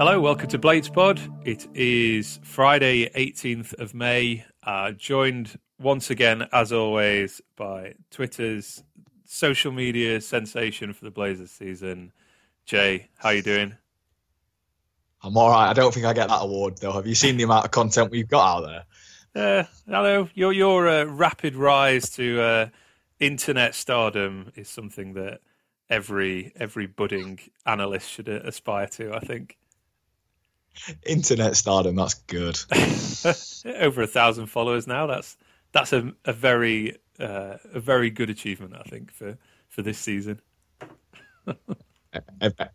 Hello, welcome to Blades Pod. It is Friday, 18th of May. Uh, joined once again, as always, by Twitter's social media sensation for the Blazers season. Jay, how are you doing? I'm all right. I don't think I get that award though. Have you seen the amount of content we've got out there? Uh, hello, your your uh, rapid rise to uh, internet stardom is something that every every budding analyst should aspire to. I think. Internet stardom, that's good. Over a thousand followers now. That's that's a, a very uh, a very good achievement, I think, for for this season.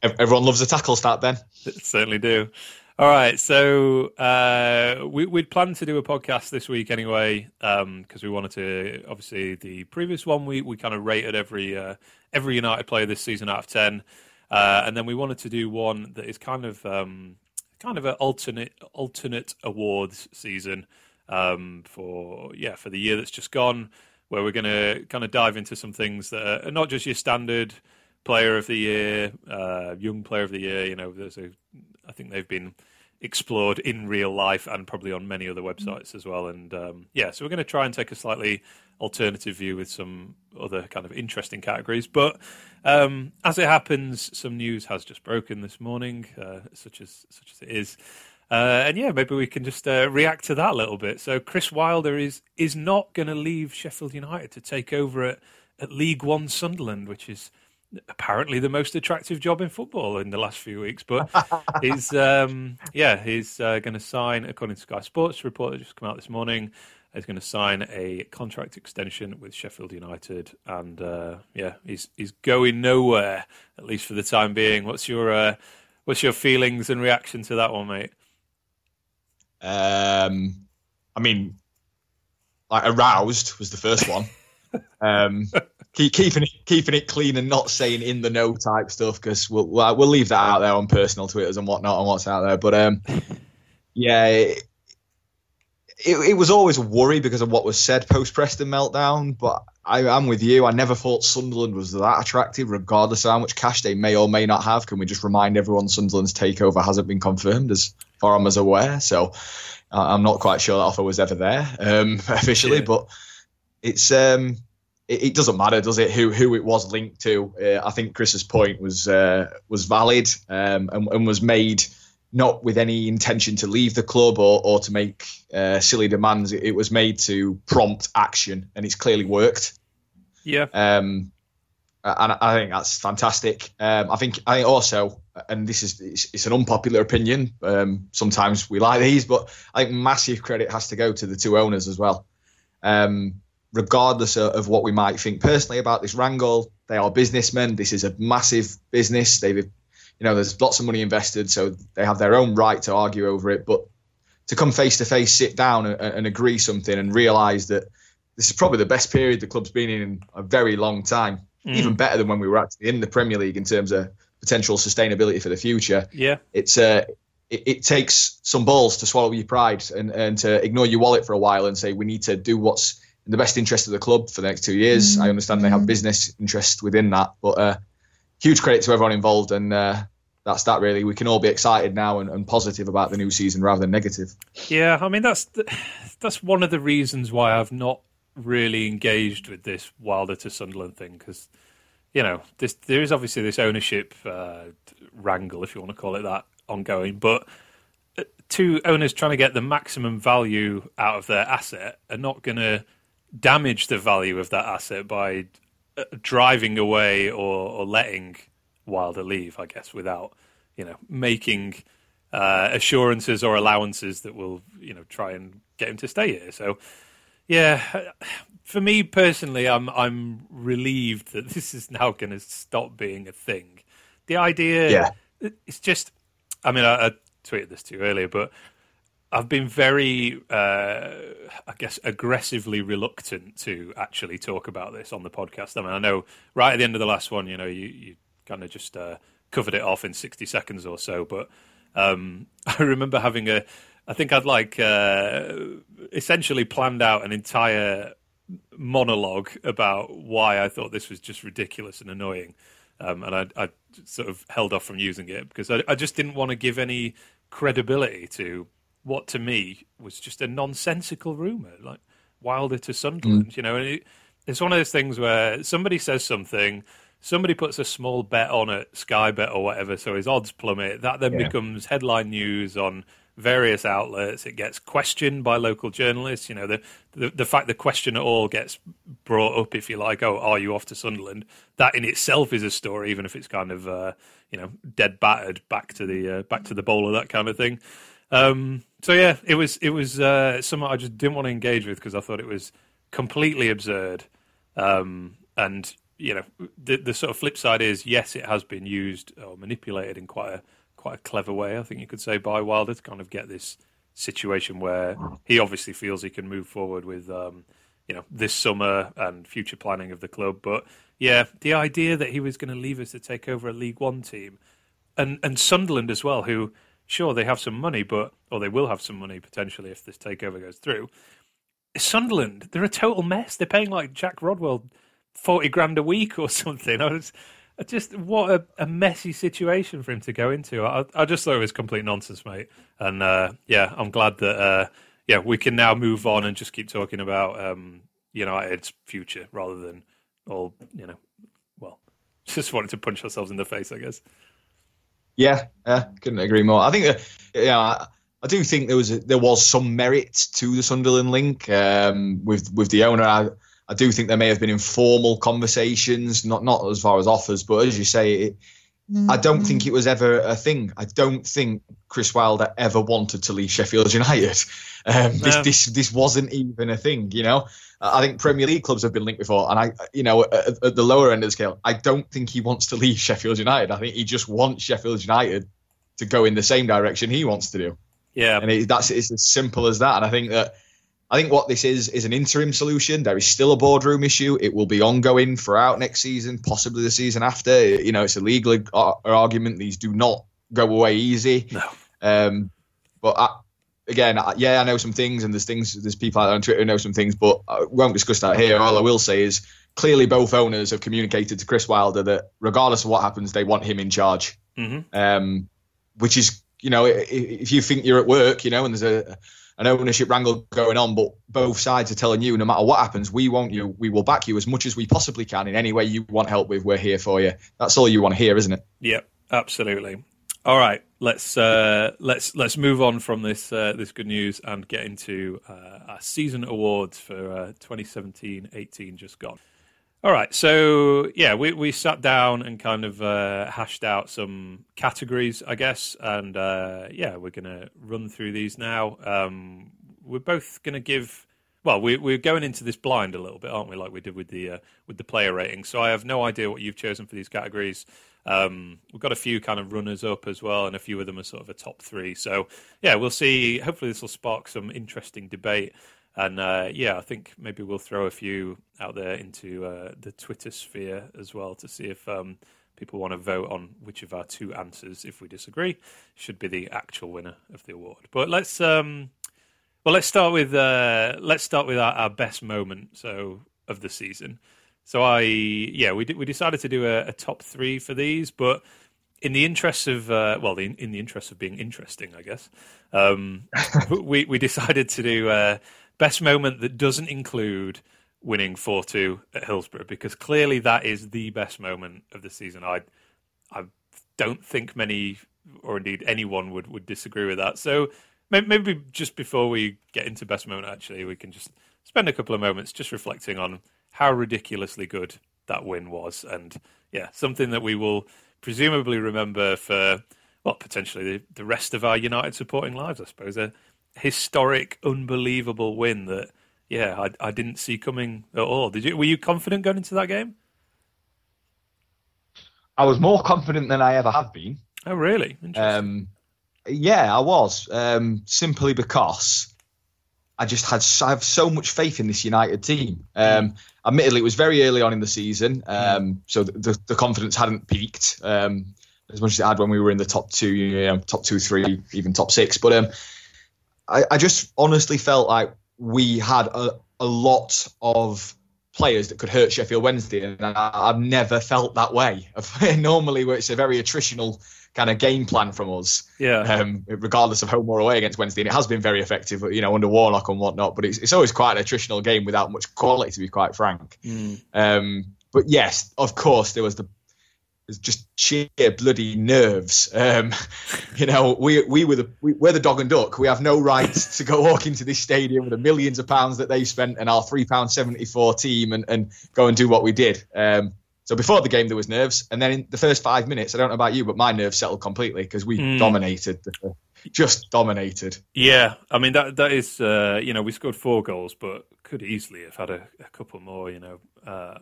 Everyone loves a tackle stat, Ben. Certainly do. All right, so uh, we, would planned to do a podcast this week anyway, because um, we wanted to. Obviously, the previous one we, we kind of rated every uh, every United player this season out of ten, uh, and then we wanted to do one that is kind of um, kind of an alternate alternate awards season um, for yeah for the year that's just gone, where we're going to kind of dive into some things that are not just your standard player of the year, uh, young player of the year. You know, there's a, I think they've been explored in real life and probably on many other websites as well. And um, yeah, so we're going to try and take a slightly alternative view with some other kind of interesting categories. But um, as it happens, some news has just broken this morning, uh, such as such as it is. Uh, and yeah, maybe we can just uh, react to that a little bit. So Chris Wilder is is not going to leave Sheffield United to take over at, at League One Sunderland, which is apparently the most attractive job in football in the last few weeks. But he's um, yeah, he's uh, going to sign, according to Sky Sports report that just come out this morning. He's going to sign a contract extension with Sheffield United, and uh, yeah, he's he's going nowhere at least for the time being. What's your uh, what's your feelings and reaction to that one, mate? Um, I mean, like aroused was the first one. um, keep, keeping it keeping it clean and not saying in the know type stuff because we'll we'll leave that out there on personal twitters and whatnot and what's out there. But um, yeah, it, it, it, was always a worry because of what was said post Preston meltdown. But I, am with you. I never thought Sunderland was that attractive, regardless of how much cash they may or may not have. Can we just remind everyone Sunderland's takeover hasn't been confirmed, as far as I'm aware. So I'm not quite sure that offer was ever there um, officially, yeah. but it's um, it, it, doesn't matter, does it? Who who it was linked to? Uh, I think Chris's point was uh, was valid um, and, and, was made not with any intention to leave the club or, or to make uh, silly demands. It, it, was made to prompt action, and it's clearly worked. Yeah. Um, and I think that's fantastic. Um, I think I also, and this is it's, it's an unpopular opinion. Um, sometimes we like these, but I think massive credit has to go to the two owners as well. Um, regardless of, of, what we might think personally about this wrangle, they are businessmen. This is a massive business. They've, you know, there's lots of money invested, so they have their own right to argue over it. But to come face to face, sit down and, and agree something, and realise that this is probably the best period the club's been in in a very long time, mm. even better than when we were actually in the Premier League in terms of potential sustainability for the future. Yeah, it's uh, it, it, takes some balls to swallow your pride and, and to ignore your wallet for a while and say we need to do what's in the best interest of the club for the next two years. Mm. I understand they have business interest within that, but uh, huge credit to everyone involved, and uh, that's that. Really, we can all be excited now and, and, positive about the new season rather than negative. Yeah, I mean that's the, that's one of the reasons why I've not really engaged with this Wilder to Sunderland thing because you know this, there is obviously this ownership uh, wrangle, if you want to call it that, ongoing, but uh, two owners trying to get the maximum value out of their asset are not going to damage the value of that asset by uh, driving away or, or letting Wilder leave, I guess, without you know making uh, assurances or allowances that will you know try and get him to stay here. So yeah, for me personally, I'm I'm relieved that this is now going to stop being a thing. The idea, yeah. it's just. I mean, I, I tweeted this to you earlier, but I've been very, uh, I guess, aggressively reluctant to actually talk about this on the podcast. I mean, I know right at the end of the last one, you know, you, you kind of just uh, covered it off in 60 seconds or so. But um, I remember having a, I think I'd like uh, essentially planned out an entire monologue about why I thought this was just ridiculous and annoying. um, and I, I, sort of held off from using it because I, I just didn't want to give any credibility to what to me was just a nonsensical rumor, like Wilder to Sunderland. Mm. You know, and it, it's one of those things where somebody says something, somebody puts a small bet on it, Sky Bet or whatever, so his odds plummet. That then yeah. becomes headline news on various outlets. It gets questioned by local journalists. You know, the, the, the fact the question at all gets brought up, if you like, oh, are you off to Sunderland? That in itself is a story, even if it's kind of uh, you know dead battered back to the uh, back to the bowler, that kind of thing. Um, so yeah, it was it was uh, something I just didn't want to engage with because I thought it was completely absurd. Um, and you know, the the sort of flip side is yes, it has been used or manipulated in quite a quite a clever way, I think you could say, by Wilder to kind of get this situation where he obviously feels he can move forward with, um, you know, this summer and future planning of the club. But yeah, the idea that he was going to leave us to take over a League One team, and and Sunderland as well, who sure they have some money, but or they will have some money potentially if this takeover goes through. Sunderland, they're a total mess. They're paying like Jack Rodwell forty grand a week or something. I was just what a, a, messy situation for him to go into. I, I just thought it was complete nonsense, mate. And uh, yeah, I'm glad that uh, yeah we can now move on and just keep talking about um, United's future rather than all you know. Well, just wanted to punch ourselves in the face, I guess. Yeah, yeah, couldn't agree more. I think that yeah. I, I do think there was a, there was some merit to the Sunderland link um, with with the owner. I, I do think there may have been informal conversations, not not as far as offers, but as you say, it. I don't think it was ever a thing. I don't think Chris Wilder ever wanted to leave Sheffield United. Um, no. This this this wasn't even a thing, you know. I think Premier League clubs have been linked before, and I, you know, at, at the lower end of the scale, I don't think he wants to leave Sheffield United. I think he just wants Sheffield United to go in the same direction he wants to do. Yeah, and it, that's it's as simple as that. And I think that I think what this is is an interim solution. There is still a boardroom issue. It will be ongoing throughout next season, possibly the season after. You know, it's a legal argument. These do not go away easy. No. Um, but I, again, yeah, I know some things, and there's things. There's people out there on Twitter who know some things, but I won't discuss that here. All I will say is clearly both owners have communicated to Chris Wilder that regardless of what happens, they want him in charge. Mm-hmm. Um, which is, you know, if you think you're at work, you know, and there's a an ownership wrangle going on, but both sides are telling you no matter what happens, we want you, we will back you as much as we possibly can in any way you want help with. We're here for you. That's all you want to hear, isn't it? Yep, absolutely. All right, let's uh, let's let's move on from this uh, this good news and get into uh, our season awards for 2017-18 uh, just gone. All right, so yeah, we we sat down and kind of uh, hashed out some categories, I guess, and uh, yeah, we're gonna run through these now. Um, we're both gonna give. Well, we, we're going into this blind a little bit, aren't we? Like we did with the uh, with the player rating. So I have no idea what you've chosen for these categories. Um, we've got a few kind of runners up as well, and a few of them are sort of a top three. So yeah, we'll see. Hopefully, this will spark some interesting debate. And uh, yeah, I think maybe we'll throw a few out there into uh, the Twitter sphere as well to see if um, people want to vote on which of our two answers, if we disagree, should be the actual winner of the award. But let's um, well, let's start with uh, let's start with our, our, best moment so of the season. So I yeah we we decided to do a, a top three for these, but in the interest of uh, well, in, in, the interest of being interesting, I guess, um, we we decided to do uh, best moment that doesn't include winning 4-2 at Hillsborough because clearly that is the best moment of the season. I I don't think many or indeed anyone would would disagree with that. So maybe just before we get into best moment actually we can just spend a couple of moments just reflecting on how ridiculously good that win was and yeah, something that we will presumably remember for well potentially the, the rest of our United supporting lives I suppose. A, historic, unbelievable win that yeah, I, I didn't see coming at all. Did you? Were you confident going into that game? I was more confident than I ever have been. Oh, really? Um, yeah, I was. Um, simply because I just had I have so much faith in this United team. Um, admittedly, it was very early on in the season, um, so the, the, the, confidence hadn't peaked um, as much as it had when we were in the top two, you know, top two, three, even top six. But um, I, I just honestly felt like we had a, a lot of players that could hurt Sheffield Wednesday, and I, have never felt that way. Normally, where it's a very attritional kind of game plan from us, yeah. Um, regardless of home or away against Wednesday, and it has been very effective, you know, under Warnock and whatnot. But it's, it's always quite an attritional game without much quality, to be quite frank. Mm. Um, but yes, of course, there was the just sheer bloody nerves. Um, you know, we we were the we, are the dog and duck. We have no right to go walk into this stadium with the millions of pounds that they spent and our three pound seventy four team and, and go and do what we did. Um, so before the game there was nerves, and then in the first five minutes, I don't know about you, but my nerves settled completely because we mm. dominated, just dominated. Yeah, I mean that that is uh, you know we scored four goals, but could easily have had a, a couple more. You know. Uh,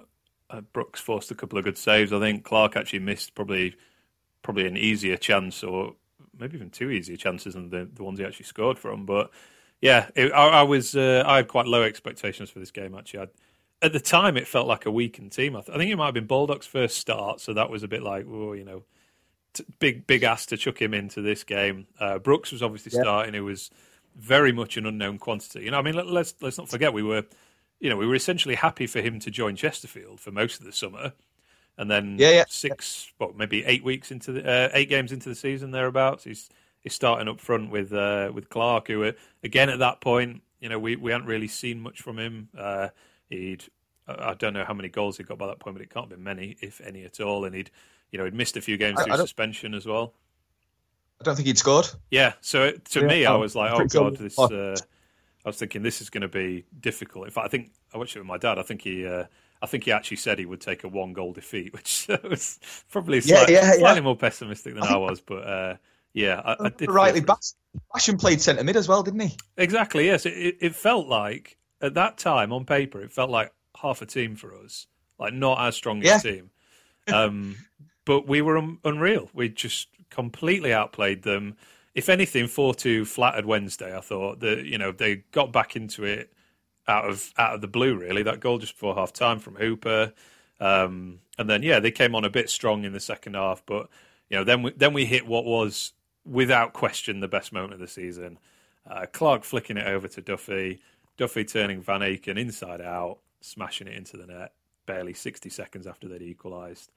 Brooks forced a couple of good saves. I think Clarke actually missed probably probably an easier chance, or maybe even two easier chances than the, the ones he actually scored from. But yeah, it, I, I, was uh, I had quite low expectations for this game. Actually, I'd, at the time it felt like a weakened team. I, th- I, think it might have been Baldock's first start, so that was a bit like, oh, you know, t- big big ass to chuck him into this game. Uh, Brooks was obviously yep. starting. It was very much an unknown quantity. You know, I mean, let, let's let's not forget we were you know, we were essentially happy for him to join Chesterfield for most of the summer, and then yeah, yeah. six, well, maybe eight weeks into the uh, eight games into the season thereabouts, he's he's starting up front with uh, with Clarke, who again at that point, you know, we we hadn't really seen much from him. Uh, he'd I don't know how many goals he got by that point, but it can't be many, if any at all. And he'd you know he'd missed a few games through suspension as well. I don't think he'd scored. Yeah, so to yeah, me, I was like, oh god, this. Uh, I was thinking this is going to be difficult. In fact, I think I watched it with my dad. I think he, uh, I think he actually said he would take a one goal defeat, which was probably slightly, yeah, yeah, slightly more pessimistic than I, was. But uh, yeah, I, I did. Rightly, Basham played centre mid as well, didn't he? Exactly. Yes, it, it felt like at that time on paper, it felt like half a team for us, like not as strong yeah. a team. Um, but we were un- unreal. We just completely outplayed them if anything, four two flattered Wednesday. I thought that you know they got back into it out of out of the blue. Really, that goal just before half time from Hooper, um, and then yeah, they came on a bit strong in the second half. But you know, then we, then we hit what was without question the best moment of the season. Uh, Clarke flicking it over to Duffy, Duffy turning Van Aken inside out, smashing it into the net. Barely sixty seconds after they'd equalised.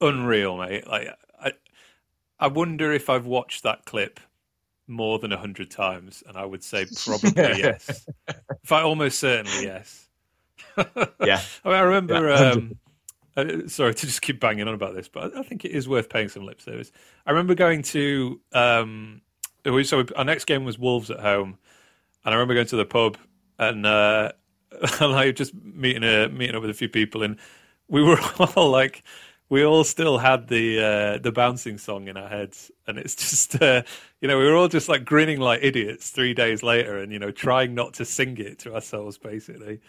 Unreal, mate. Like I, I wonder if I've watched that clip more than a hundred times, and I would say probably yes. In fact, almost certainly yes. yeah, I, mean, I remember. Yeah, um, uh, sorry to just keep banging on about this, but I, I, think it is worth paying some lip service. I remember going to um, so our next game was Wolves at home, and I remember going to the pub and uh, and I just meeting a meeting up with a few people, and we were all like we all still had the uh, the bouncing song in our heads, and it's just uh, you know we were all just like grinning like idiots three days later, and you know trying not to sing it to ourselves basically.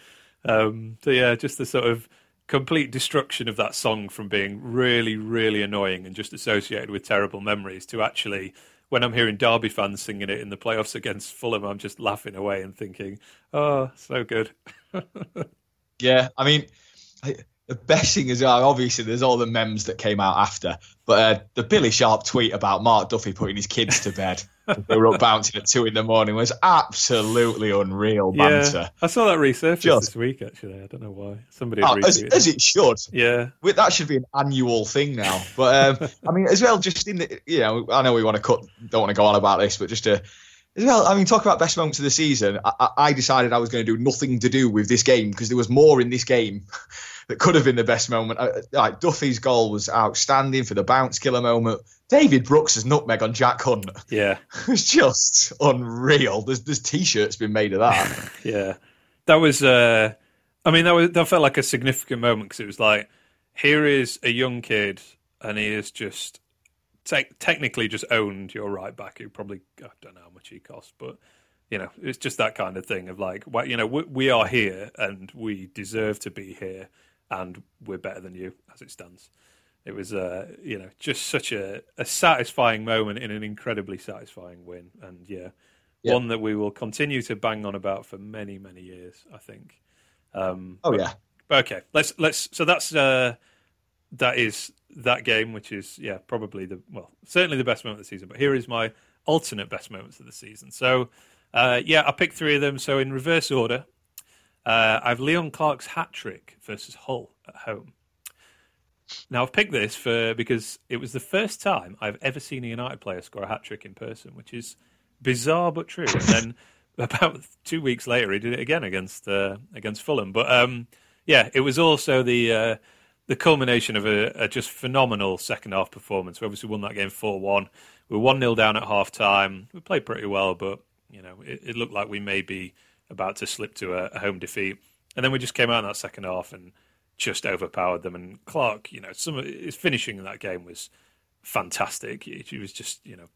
Um, so yeah, just the sort of complete destruction of that song from being really really annoying and just associated with terrible memories to actually when I'm hearing Derby fans singing it in the playoffs against Fulham, I'm just laughing away and thinking, oh, so good. yeah, I mean. I the best thing is obviously there's all the memes that came out after, but uh, the Billy Sharp tweet about Mark Duffy putting his kids to bed. they were up bouncing at two in the morning was absolutely unreal banter. Yeah, I saw that resurface Just, this week. Actually, I don't know why somebody oh, as, as, it should. Yeah, that should be an annual thing now. But um, I mean, as well, just in the you know, I know we want to cut, don't want to go on about this, but just to as well, I mean, talk about best moments of the season. I, I decided I was going to do nothing to do with this game because there was more in this game that could have been the best moment. Like Duffy's goal was outstanding for the bounce killer moment. David Brooks' nutmeg on Jack Hunt. Yeah, it's just unreal. There's there's t-shirts been made of that. yeah, that was. Uh, I mean, that was that felt like a significant moment because it was like, here is a young kid, and he is just te- technically just owned your right back, who probably I don't know how much he cost, but you know, it's just that kind of thing of like, well, you know, we, we are here and we deserve to be here, and we're better than you as it stands. It was, uh, you know, just such a, a satisfying moment in an incredibly satisfying win, and yeah, yep. one that we will continue to bang on about for many, many years. I think. Um, oh but, yeah. But okay, let's let's. So that's uh, that is that game, which is yeah probably the well certainly the best moment of the season. But here is my alternate best moments of the season. So uh, yeah, I picked three of them. So in reverse order, Uh, I have Leon Clarke's hat trick versus Hull at home. Now I've picked this for because it was the first time I've ever seen a United player score a hat trick in person, which is bizarre but true. And then about two weeks later, he did it again against uh, against Fulham. But um, yeah, it was also the uh, the culmination of a, a, just phenomenal second half performance. We obviously won that game four one. We were one 0 down at half time. We played pretty well, but you know it, it, looked like we may be about to slip to a, a home defeat. And then we just came out in that second half and just overpowered them. And Clarke, you know, some of his finishing in that game was fantastic. He, was just, you know,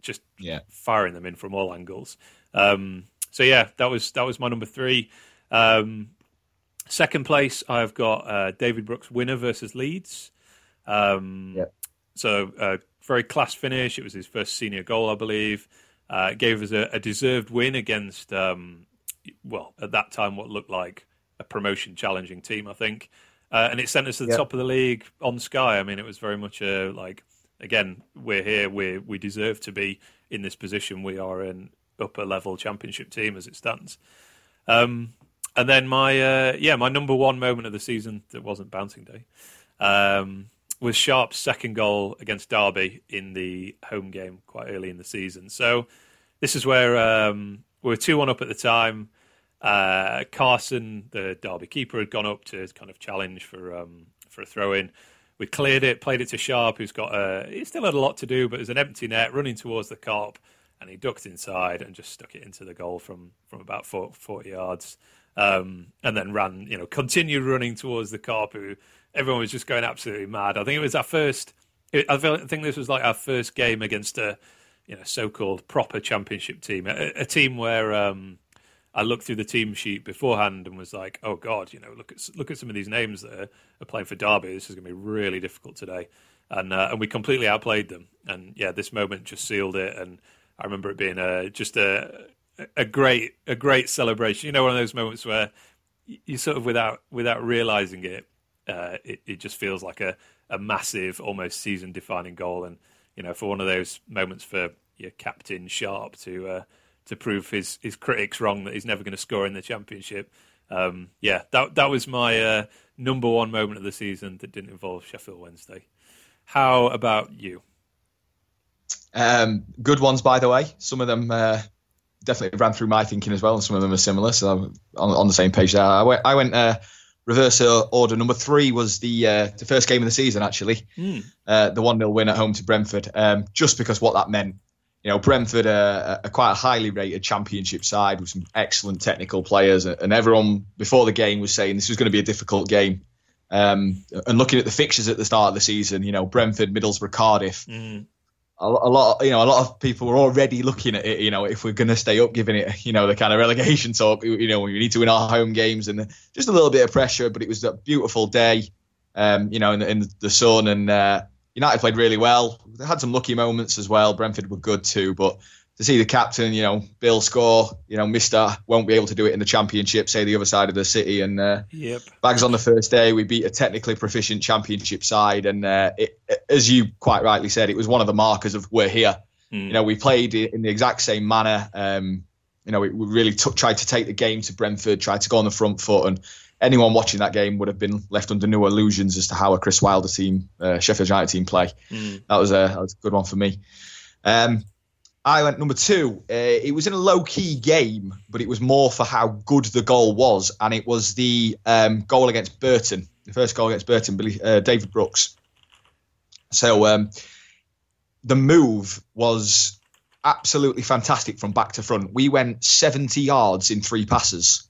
just yeah. firing them in from all angles. Um, so yeah, that was that was my number three. Um, second place, I've got uh, David Brooks winner versus Leeds. Um, yeah. So uh, very class finish. It was his first senior goal, I believe. Uh, gave us a, a, deserved win against, um, well, at that time, what looked like a promotion challenging team, I think. Uh, and it sent us to the yep. top of the league on Sky. I mean, it was very much a like, again, we're here, we we deserve to be in this position. We are an upper level championship team as it stands. Um, and then my uh, yeah, my number one moment of the season that wasn't bouncing day um, was Sharp's second goal against Derby in the home game quite early in the season. So this is where um, we were two one up at the time. Uh, Carson, the Derby keeper, had gone up to kind of challenge for um, for a throw in. We cleared it, played it to Sharp, who's got a. He still had a lot to do, but there's an empty net running towards the Kop, and he ducked inside and just stuck it into the goal from from about 40 yards, um, and then ran. You know, continued running towards the Kop, who everyone was just going absolutely mad. I think it was our first. I think this was like our first game against a, you know, so-called proper championship team, a, a team where. Um, I looked through the team sheet beforehand and was like, "Oh God, you know, look at look at some of these names that are, are playing for Derby. This is going to be really difficult today." And uh, and we completely outplayed them. And yeah, this moment just sealed it. And I remember it being a, just a a great a great celebration. You know, one of those moments where you sort of without without realizing it, uh, it, it just feels like a a massive, almost season defining goal. And you know, for one of those moments for your captain Sharp to uh, to prove his his critics wrong that he's never going to score in the championship. Um, yeah, that that was my uh, number one moment of the season that didn't involve Sheffield Wednesday. How about you? Um, good ones, by the way. Some of them uh, definitely ran through my thinking as well, and some of them are similar. So I'm on, on the same page there. I went, I went uh, reverse order. Number three was the uh, the first game of the season, actually, mm. the one 0 win at home to Brentford. Um, just because what that meant you know, Brentford are, are, quite a highly rated championship side with some excellent technical players, and everyone before the game was saying this was going to be a difficult game. Um, and looking at the fixtures at the start of the season, you know, Brentford, Middlesbrough, Cardiff, mm. a, a, lot, you know, a lot of people were already looking at it. You know, if we're going to stay up, giving it, you know, the kind of relegation talk, you know, we need to win our home games and just a little bit of pressure. But it was a beautiful day, um, you know, in, in the sun and. Uh, United played really well. They had some lucky moments as well. Brentford were good too, but to see the captain, you know, Bill score, you know, Mister won't be able to do it in the championship, say the other side of the city. And uh, yep. bags on the first day, we beat a technically proficient championship side, and uh, it, as you quite rightly said, it was one of the markers of we're here. Mm. You know, we played in the exact same manner. Um, you know, we, we really took, tried to take the game to Brentford, tried to go on the front foot, and anyone watching that game would have been left under no illusions as to how a Chris Wilder team, uh, Sheffield United team, play. Mm. That was a that was a good one for me. Um, I went number two. Uh, it was in a low key game, but it was more for how good the goal was, and it was the um, goal against Burton, the first goal against Burton, Billy, uh, David Brooks. So um, the move was absolutely fantastic from back to front. We went 70 yards in three passes.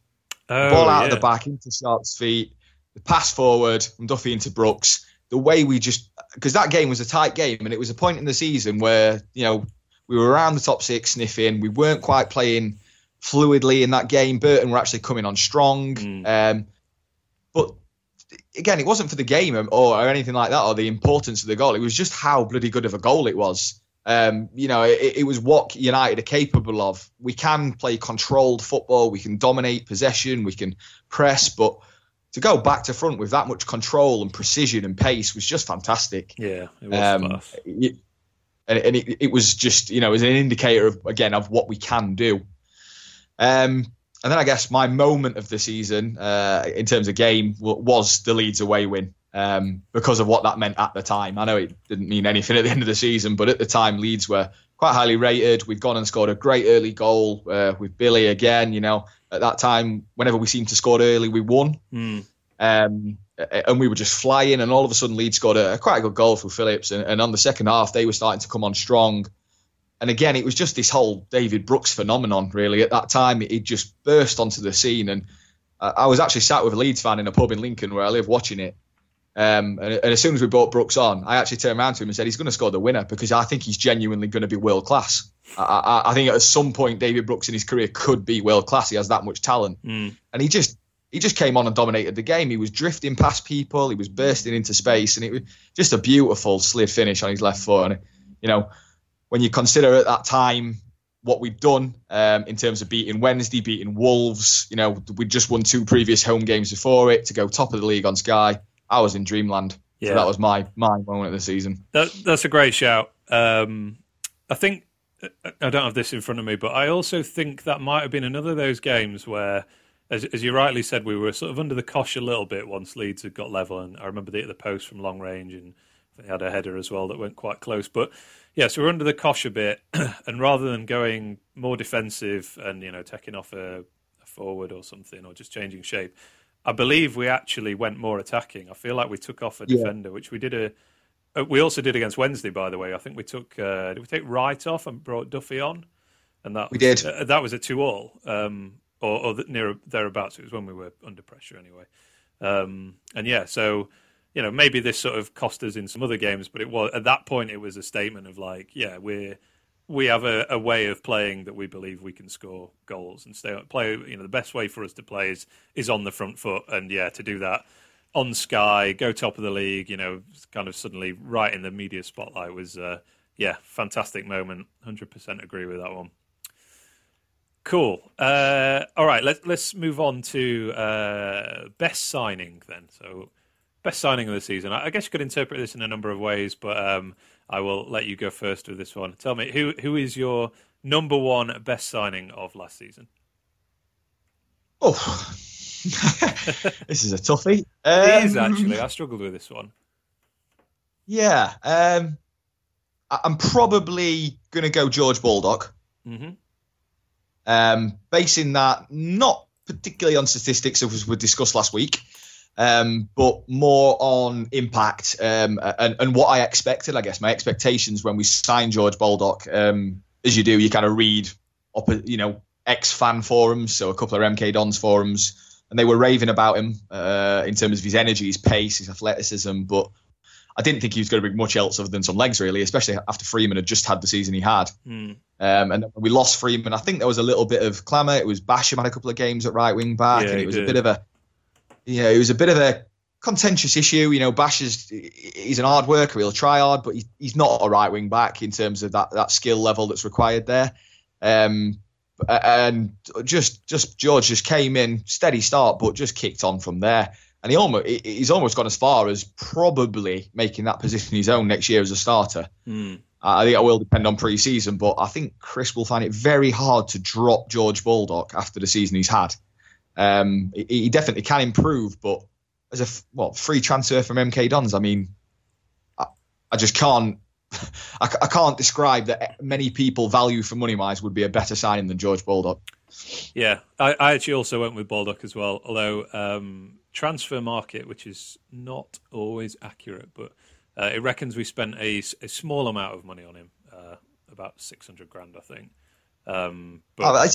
Oh, ball out yeah. of the back into Sharp's feet, the pass forward from Duffy into Brooks. The way we just because that game was a tight game and it was a point in the season where you know we were around the top six sniffing. We weren't quite playing fluidly in that game. Burton were actually coming on strong, mm. um, but again, it wasn't for the game or, or anything like that or the importance of the goal. It was just how bloody good of a goal it was. Um, you know, it, it, was what United are capable of. We can play controlled football, we can dominate possession, we can press, but to go back to front with that much control and precision and pace was just fantastic. Yeah, it was um, it, and, and it, it, was just, you know, it was an indicator of again of what we can do. Um, and then I guess my moment of the season uh, in terms of game was the Leeds away win um, because of what that meant at the time. I know it didn't mean anything at the end of the season, but at the time Leeds were quite highly rated. We'd gone and scored a great early goal uh, with Billy again. You know, at that time, whenever we seemed to score early, we won. Mm. Um, and we were just flying, and all of a sudden Leeds scored a, a quite a good goal for Phillips. And, and on the second half, they were starting to come on strong and again, it was just this whole David Brooks phenomenon, really. At that time, he just burst onto the scene. And I was actually sat with a Leeds fan in a pub in Lincoln where I live watching it. Um, and, and, as soon as we brought Brooks on, I actually turned around to him and said, he's going to score the winner because I think he's genuinely going to be world class. I, I, I, think at some point, David Brooks in his career could be world class. He has that much talent. Mm. And he just he just came on and dominated the game. He was drifting past people. He was bursting into space. And it was just a beautiful slid finish on his left foot. And, you know, when you consider at that time what we've done um, in terms of beating Wednesday, beating Wolves, you know, we just won two previous home games before it to go top of the league on Sky. I was in dreamland. Yeah. So that was my my moment of the season. That, that's a great shout. Um, I think I don't have this in front of me, but I also think that might have been another of those games where, as, as you rightly said, we were sort of under the cosh a little bit once Leeds had got level, and I remember the, the post from long range, and they had a header as well that went quite close. But yeah, so we're under the cosh a bit, and rather than going more defensive and you know taking off a, a, forward or something or just changing shape, I believe we actually went more attacking. I feel like we took off a yeah. defender, which we did a. Uh, we also did against Wednesday, by the way. I think we took uh, did we take Wright off and brought Duffy on, and that we did. Uh, that was a two all, um, or, or near thereabouts. It was when we were under pressure anyway, um, and yeah, so you know, maybe this sort of cost us in some other games, but it was at that point it was a statement of like, yeah, we're we have a, a way of playing that we believe we can score goals and stay play. You know, the best way for us to play is is on the front foot, and yeah, to do that on Sky, go top of the league, you know, kind of suddenly right in the media spotlight was, uh, yeah, fantastic moment. Hundred percent agree with that one. Cool. Uh, all right, let's let's move on to uh, best signing then. So best signing of the season. I guess you could interpret this in a number of ways, but um, I will let you go first with this one. Tell me who who is your number one best signing of last season? Oh, this is a toughie. Um, it is um, actually. I struggled with this one. Yeah, um, I'm probably going to go George Baldock. Mm-hmm. Um, basing that not particularly on statistics as we discussed last week, um, but more on impact um, and, and, what I expected. I guess my expectations when we signed George Baldock, um, as you do, you kind of read, up, you know, ex fan forums, so a couple of MK Dons forums, and they were raving about him uh, in terms of his energy, his pace, his athleticism. But I didn't think he was going to bring much else other than some legs, really, especially after Freeman had just had the season he had. Mm. Um, and we lost Freeman. I think there was a little bit of clamour. It was Basham had a couple of games at right wing back, yeah, and it was did. a bit of a yeah, it was a bit of a contentious issue. You know, Bash is he's an hard worker. He'll try hard, but he, he's not a right wing back in terms of that that skill level that's required there. Um, and just just George just came in steady start, but just kicked on from there. And he almost he's almost gone as far as probably making that position his own next year as a starter. Mm. I think it will depend on pre-season, but I think Chris will find it very hard to drop George Baldock after the season he's had. Um, he, he, definitely can improve, but as a what free transfer from MK Dons, I mean, I, I just can't. I, I, can't describe that many people value for money wise would be a better signing than George Baldock. Yeah, I, I actually also went with Baldock as well. Although um, transfer market, which is not always accurate, but uh, it reckons we spent a, a small amount of money on him, uh, about six hundred grand, I think. Um, but, oh,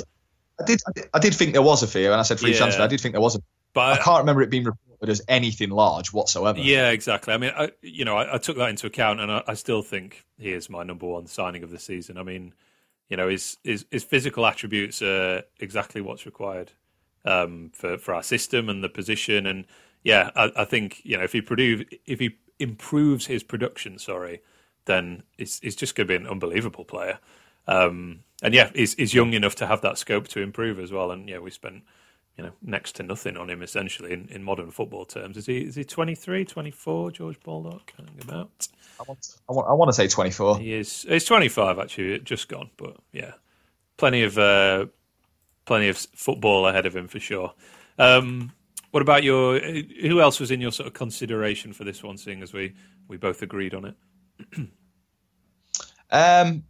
I, I did, I did think there was a fear, and I said free yeah. transfer. I did think there was a, but I can't remember it being reported as anything large whatsoever. Yeah, exactly. I mean, I, you know, I, I, took that into account, and I, I, still think he is my number one signing of the season. I mean, you know, his his, his physical attributes are exactly what's required um, for for our system and the position, and yeah, I, think you know if he produce if he improves his production, sorry, then it's it's just going to be an unbelievable player. Um, and yeah, he's, he's young enough to have that scope to improve as well. And yeah, we spent you know next to nothing on him essentially in, in modern football terms. Is he is he 23, 24, George Baldock? About. I want, I want I want to say 24. He is. He's 25 actually, just gone. But yeah, plenty of uh, plenty of football ahead of him for sure. Um, what about your? Who else was in your sort of consideration for this one? Seeing as we we both agreed on it. um,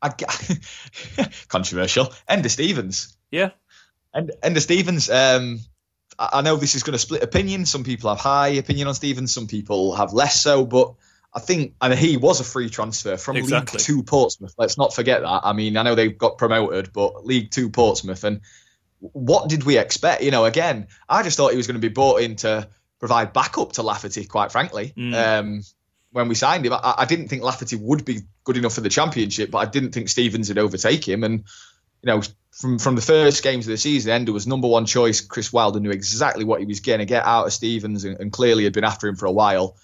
I, controversial. Enda Stevens. Yeah. And Enda Stevens. Um, I know this is going to split opinion. Some people have high opinion on Stevens. Some people have less so. But I think, I mean, he was a free transfer from exactly. League Two Portsmouth. Let's not forget that. I mean, I know they got promoted, but League Two Portsmouth, and what did we expect? You know, again, I just thought he was going to be brought in to provide backup to Lafferty. Quite frankly, mm. um, when we signed him, I, I, didn't think Lafferty would be good enough for the championship, but I didn't think Stevens would overtake him. And you know, from from the first games of the season, Enda was number one choice. Chris Wilder knew exactly what he was going to get out of Stevens, and, and, clearly had been after him for a while.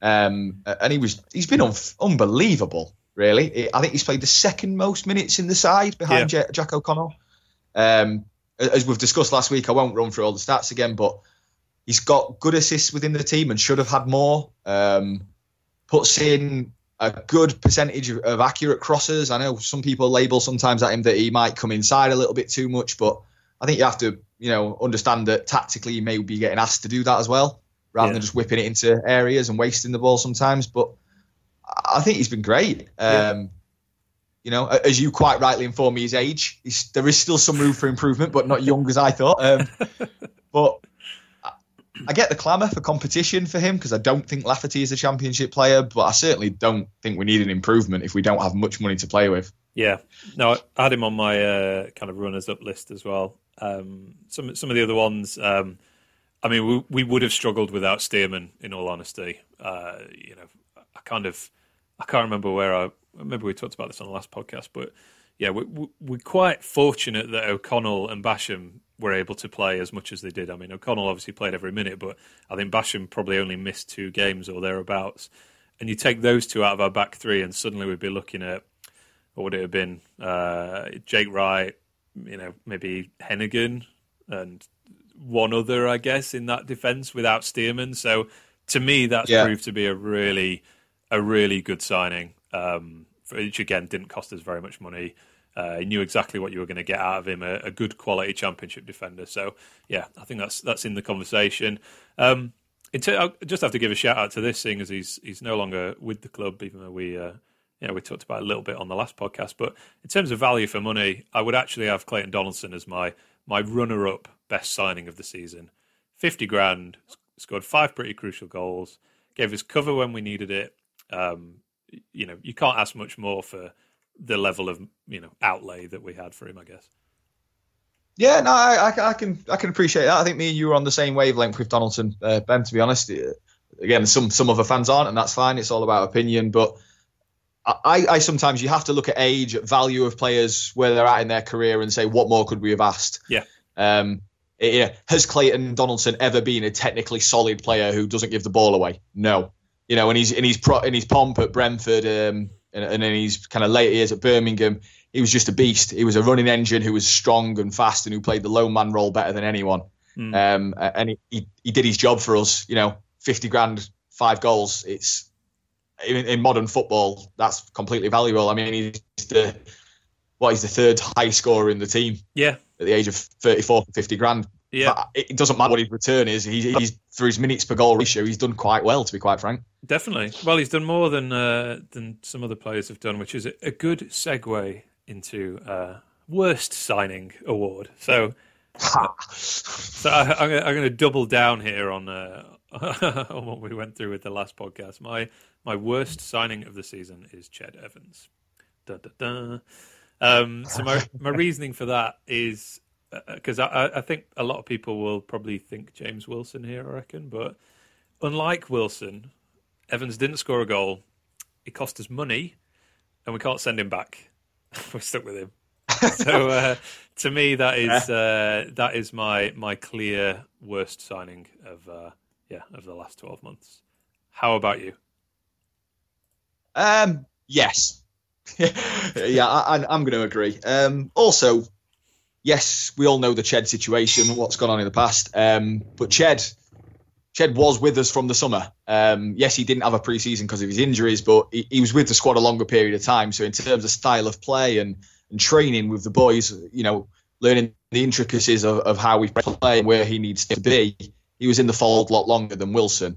Um, and he was he's been un- unbelievable, really. I think he's played the second most minutes in the side behind yeah. Jack, Jack O'Connell. Um, as we've discussed last week, I won't run through all the stats again, but he's got good assists within the team and should have had more. Um, puts in a good percentage of, of, accurate crosses. I know some people label sometimes at him that he might come inside a little bit too much, but I think you have to, you know, understand that tactically you may be getting asked to do that as well, rather yeah. than just whipping it into areas and wasting the ball sometimes. But I think he's been great. Um, yeah. You know, as you quite rightly inform me, his age, there is still some room for improvement, but not young as I thought. Um, but I get the clamour for competition for him because I don't think Lafferty is a championship player, but I certainly don't think we need an improvement if we don't have much money to play with. Yeah, no, I had him on my uh, kind of runners up list as well. Um, some some of the other ones, um, I mean, we, we would have struggled without Stearman. In all honesty, uh, you know, I kind of I can't remember where I maybe we talked about this on the last podcast, but yeah, we, we, we're quite fortunate that O'Connell and Basham were able to play as much as they did. I mean, O'Connell obviously played every minute, but I think Basham probably only missed two games or thereabouts. And you take those two out of our back three, and suddenly we'd be looking at what would it have been? Uh, Jake Wright, you know, maybe Hennigan, and one other, I guess, in that defence without Stearman. So to me, that's yeah. proved to be a really, a really good signing. Um, which again didn't cost us very much money. Uh, he knew exactly what you were going to get out of him, a, a, good quality championship defender. So yeah, I think that's that's in the conversation. Um, ter- I just have to give a shout out to this, seeing as he's he's no longer with the club, even though we uh, you know we talked about a little bit on the last podcast. But in terms of value for money, I would actually have Clayton Donaldson as my my runner up best signing of the season. Fifty grand, scored five pretty crucial goals, gave us cover when we needed it. Um, you know, you can't ask much more for the level of you know outlay that we had for him, I guess. Yeah, no, I, I, can I can appreciate that. I think me and you were on the same wavelength with Donaldson, uh, Ben. To be honest, uh, again, some some other fans aren't, and that's fine. It's all about opinion, but. I, I sometimes you have to look at age, value of players, where they're at in their career, and say what more could we have asked. Yeah. Um, yeah. Has Clayton Donaldson ever been a technically solid player who doesn't give the ball away? No. You know, and he's in his pro, in his pomp at Brentford, um, and, and in his kind of later years at Birmingham, he was just a beast. He was a running engine who was strong and fast and who played the lone man role better than anyone. Mm. Um, and he, he, he, did his job for us. You know, 50 grand, five goals. It's in, in, modern football, that's completely valuable. I mean, he's the what? He's the third high scorer in the team. Yeah. At the age of 34, 50 grand. Yeah. It doesn't matter what his return is. He's, he's for his minutes per goal ratio, he's done quite well, to be quite frank. Definitely. Well, he's done more than uh, than some other players have done, which is a, a good segue into uh, worst signing award. So, so I, am going to double down here on uh, on what we went through with the last podcast. My my worst signing of the season is Ched Evans. Da, da, da. Um, so my my reasoning for that is because uh, I, I, think a lot of people will probably think James Wilson here, I reckon. But unlike Wilson, Evans didn't score a goal. It cost us money, and we can't send him back. We're stuck with him. so uh, to me, that is uh, that is my my clear worst signing of uh, yeah of the last twelve months. How about you? Um, yes, yeah, I, am going to agree. Um, also, yes, we all know the Ched situation, what's gone on in the past. Um, but Ched, Ched was with us from the summer. Um, yes, he didn't have a preseason because of his injuries, but he, he, was with the squad a longer period of time. So in terms of style of play and, and training with the boys, you know, learning the intricacies of, of how we play and where he needs to be, he was in the fold a lot longer than Wilson.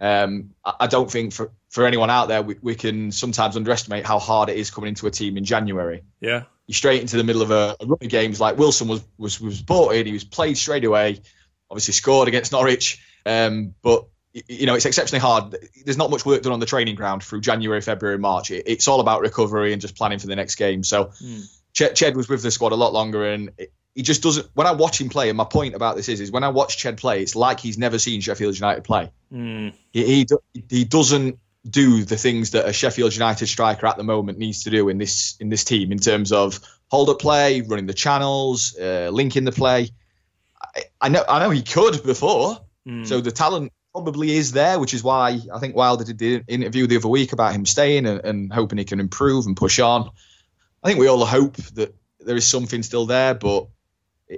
Um, I, I don't think for, for anyone out there, we, we can sometimes underestimate how hard it is coming into a team in January. Yeah. You're straight into the middle of a, a run of games like Wilson was, was, was brought in, he was played straight away, obviously scored against Norwich. Um, but you know, it's exceptionally hard. There's not much work done on the training ground through January, February, March. It, it's all about recovery and just planning for the next game. So, mm. Ched, Ched was with the squad a lot longer, and it, he just doesn't. When I watch him play, and my point about this is, is when I watch Ched play, it's like he's never seen Sheffield United play. Mm. He, he he doesn't do the things that a Sheffield United striker at the moment needs to do in this in this team in terms of hold up play, running the channels, uh, linking the play. I, I, know I know he could before, mm. so the talent probably is there, which is why I think Wilder did the interview the other week about him staying and, and hoping he can improve and push on. I think we all hope that there is something still there, but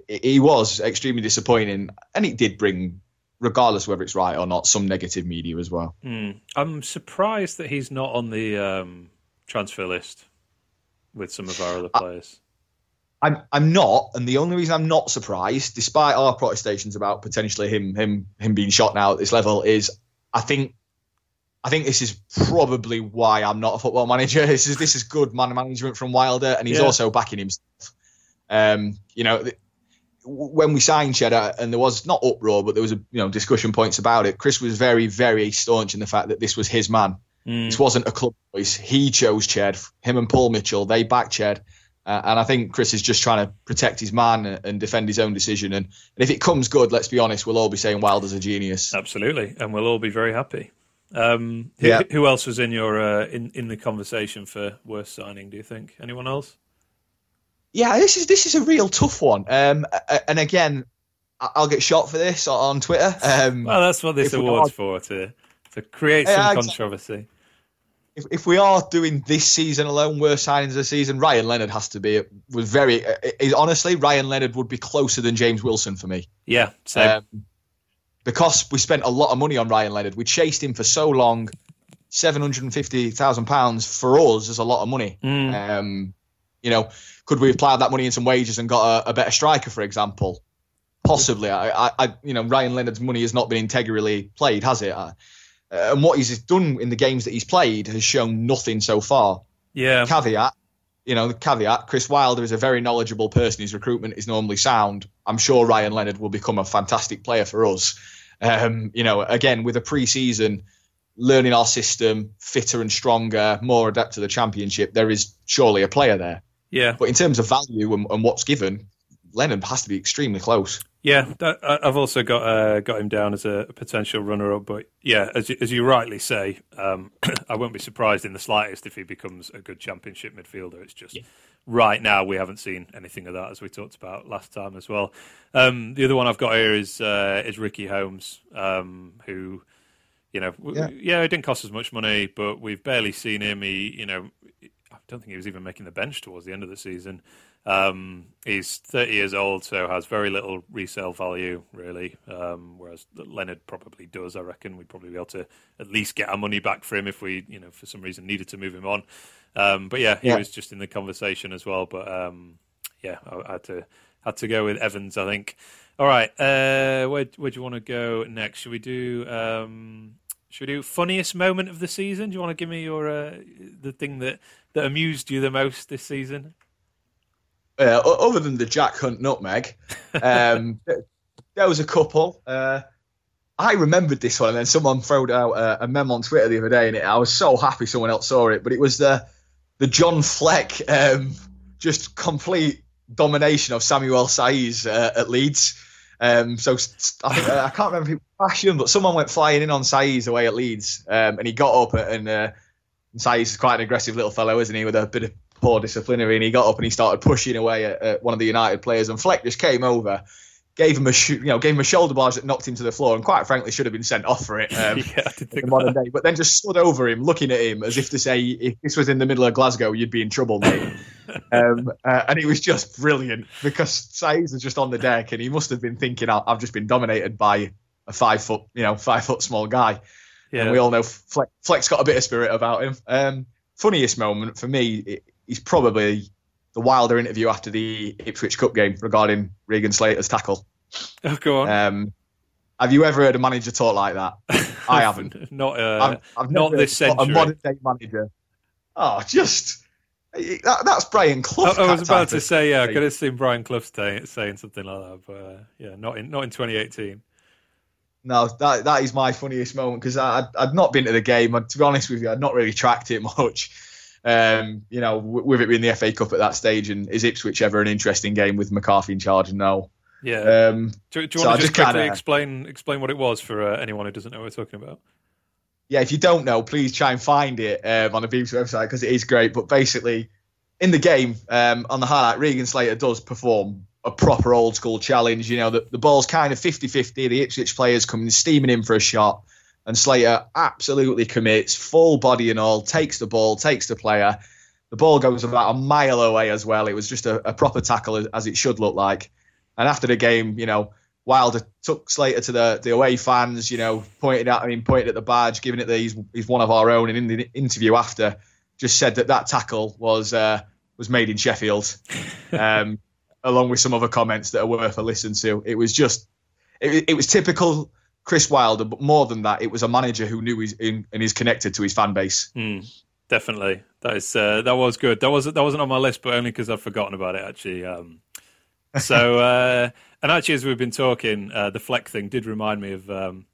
he was extremely disappointing, and it did bring, regardless whether it's right or not, some negative media as well. Mm. I'm surprised that he's not on the um, transfer list with some of our other players. I'm I'm not, and the only reason I'm not surprised, despite our protestations about potentially him him him being shot now at this level, is I think I think this is probably why I'm not a football manager. This is this is good man management from Wilder, and he's yeah. also backing himself. Um, you know, when we signed Cheddar, and there was not uproar, but there was a you know discussion points about it. Chris was very very staunch in the fact that this was his man. Mm. This wasn't a club choice. He chose Ched. Him and Paul Mitchell, they backed Ched. Uh, and I think Chris is just trying to protect his man and defend his own decision. And, and if it comes good, let's be honest, we'll all be saying Wilder's a genius. Absolutely, and we'll all be very happy. Um, who, yeah. who else was in your uh, in in the conversation for worst signing? Do you think anyone else? Yeah, this is this is a real tough one. Um, and again, I'll get shot for this on Twitter. Um, well, that's what this award's for to to create some yeah, controversy if, if we are doing this season alone, worst signings of the season, Ryan Leonard has to be was very. Uh, honestly, Ryan Leonard would be closer than James Wilson for me. Yeah, um, because we spent a lot of money on Ryan Leonard. We chased him for so long. Seven hundred and fifty thousand pounds for us is a lot of money. Mm. Um, you know, could we have plowed that money in some wages and got a, a better striker, for example? Possibly. I, I, you know, Ryan Leonard's money has not been integrally played, has it? Uh, and what he's done in the games that he's played has shown nothing so far. Yeah. Caveat, you know, the caveat: Chris Wilder is a very knowledgeable person. His recruitment is normally sound. I'm sure Ryan Leonard will become a fantastic player for us. Um, you know, again with a pre-season, learning our system, fitter and stronger, more adept to the championship. There is surely a player there. Yeah. But in terms of value and, and what's given, Leonard has to be extremely close. Yeah, that, I've also got uh, got him down as a potential runner-up. But yeah, as you, as you rightly say, um, I won't be surprised in the slightest if he becomes a good championship midfielder. It's just yeah. right now we haven't seen anything of that, as we talked about last time as well. Um, the other one I've got here is uh, is Ricky Holmes, um, who you know, yeah. yeah, it didn't cost as much money, but we've barely seen him. He, you know, don't think he was even making the bench towards the end of the season. Um, he's 30 years old, so has very little resale value, really. Um, whereas Leonard probably does. I reckon we'd probably be able to at least get our money back for him if we, you know, for some reason needed to move him on. Um, but yeah, he yeah. was just in the conversation as well. But um, yeah, I had to had to go with Evans, I think. All right, uh, where where do you want to go next? Should we do? Um, should we do funniest moment of the season? Do you want to give me your uh, the thing that that amused you the most this season? uh, other than the Jack Hunt nutmeg, um, there was a couple. Uh, I remembered this one, and then someone threw out a, a meme on Twitter the other day, and it, I was so happy someone else saw it. But it was the the John Fleck um, just complete domination of Samuel Saiz uh, at Leeds. Um, so I, think, uh, I can't remember who fashion, but someone went flying in on Saiz away at Leeds, um, and he got up and. Uh, Saiz is quite an aggressive little fellow, isn't he? With a bit of poor disciplinary, and he got up and he started pushing away at, at one of the United players, and Fleck just came over, gave him a sh- you know gave him a shoulder barge that knocked him to the floor, and quite frankly should have been sent off for it. Um, yeah, in modern day, but then just stood over him, looking at him as if to say, if this was in the middle of Glasgow, you'd be in trouble, mate. um, uh, and it was just brilliant because Saiz was just on the deck, and he must have been thinking, I've just been dominated by a five foot, you know, five foot small guy. Yeah. And we all know Fleck, Fleck's got a bit of spirit about him. Um, funniest moment for me he's probably the Wilder interview after the Ipswich Cup game regarding Regan Slater's tackle. Oh, go on. Um, have you ever heard a manager talk like that? I haven't. not uh, I've, I've not this century. A modern day manager. Oh, just that, that's Brian Clough. I, I was about to say, yeah, I could have seen Brian Clough say, saying something like that, but uh, yeah, not in not in 2018. No, that that is my funniest moment because I'd, I'd not been to the game. And to be honest with you, I'd not really tracked it much. Um, you know, w- with it being the FA Cup at that stage, and is Ipswich ever an interesting game with McCarthy in charge? No. Yeah. Um, do, do you want I to just just quickly kinda- explain explain what it was for uh, anyone who doesn't know what we're talking about? yeah, if you don't know, please try and find it um, on the BBC website because it is great. But basically, in the game, um, on the highlight, Regan Slater does perform a proper old school challenge. You know, the, the ball's kind of 50 50. The Ipswich players coming steaming in for a shot, and Slater absolutely commits, full body and all, takes the ball, takes the player. The ball goes about a mile away as well. It was just a, a proper tackle as, as it should look like. And after the game, you know, Wilder took Slater to the, the away fans, you know, pointed at him, pointed at the badge, giving it that he's, he's one of our own. And in the interview after, just said that that tackle was uh, was made in Sheffield, um, along with some other comments that are worth a listen to. It was just, it, it was typical Chris Wilder, but more than that, it was a manager who knew he's in, and is connected to his fan base. Mm, definitely, that is uh, that was good. That wasn't that wasn't on my list, but only because I've forgotten about it actually. Um, so, uh, and actually, as we've been talking, uh, the Fleck thing did remind me of, um,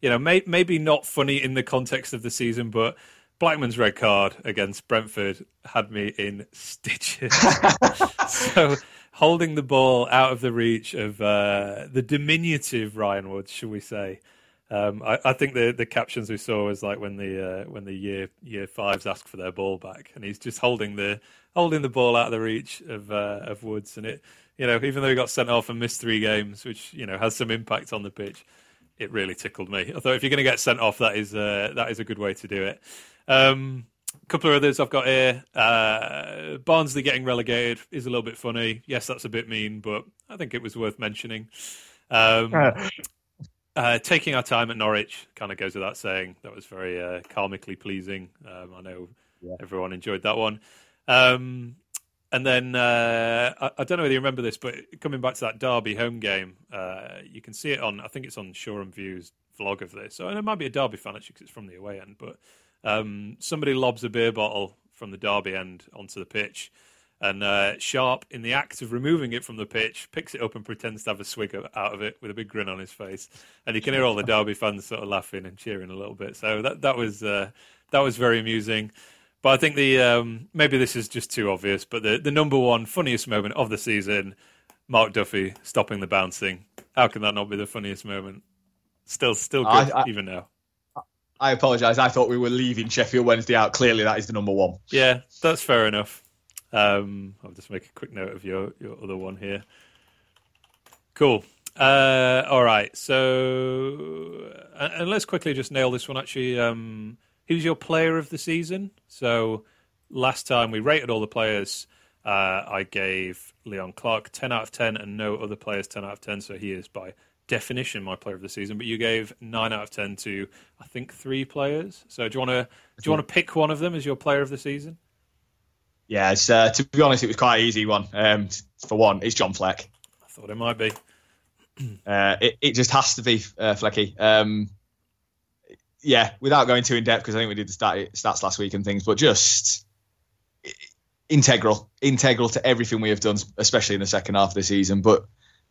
you know, may, maybe not funny in the context of the season, but Blackman's red card against Brentford had me in stitches. so, holding the ball out of the reach of uh, the diminutive Ryan Woods, shall we say? Um, I, I think the the captions we saw was like when the uh, when the year year fives ask for their ball back, and he's just holding the holding the ball out of the reach of uh, of Woods, and it you know even though he got sent off and missed three games, which you know has some impact on the pitch, it really tickled me. I thought if you're going to get sent off, that is uh, that is a good way to do it. Um, a couple of others I've got here. Uh, Barnsley getting relegated is a little bit funny. Yes, that's a bit mean, but I think it was worth mentioning. Um, uh, taking our time at Norwich kind of goes without saying. That was very uh, karmically pleasing. Um, I know Yeah. everyone enjoyed that one. Um, and then uh, I, I don't know whether you remember this, but coming back to that Derby home game, uh, you can see it on. I think it's on Shoreham Views vlog of this. So and it might be a Derby fan actually, because it's from the away end. But um, somebody lobs a beer bottle from the Derby end onto the pitch. And uh, Sharp, in the act of removing it from the pitch, picks it up and pretends to have a swig out of it with a big grin on his face. And you can hear all the Derby fans sort of laughing and cheering a little bit. So that that was uh, that was very amusing. But I think the um, maybe this is just too obvious, but the, the number one funniest moment of the season, Mark Duffy stopping the bouncing. How can that not be the funniest moment? Still, still good I- I- even now. I apologise. I thought we were leaving Sheffield Wednesday out. Clearly, that is the number one. Yeah, that's fair enough. Um, I'll just make a quick note of your, your other one here. Cool. Uh, all right. So, and, and let's quickly just nail this one. Actually, um, who's your player of the season? So, last time we rated all the players, uh, I gave Leon Clarke ten out of ten, and no other players ten out of ten. So he is by definition my player of the season. But you gave nine out of ten to I think three players. So do you want to do you want to pick one of them as your player of the season? Yeah, uh, to be honest, it was quite an easy one. Um, for one, it's John Fleck. I thought it might be. Uh, it, it just has to be uh, Flecky. Um, yeah, without going too in depth, because I think we did the stat, stats last week and things, but just integral, integral to everything we have done, especially in the second half of the season. But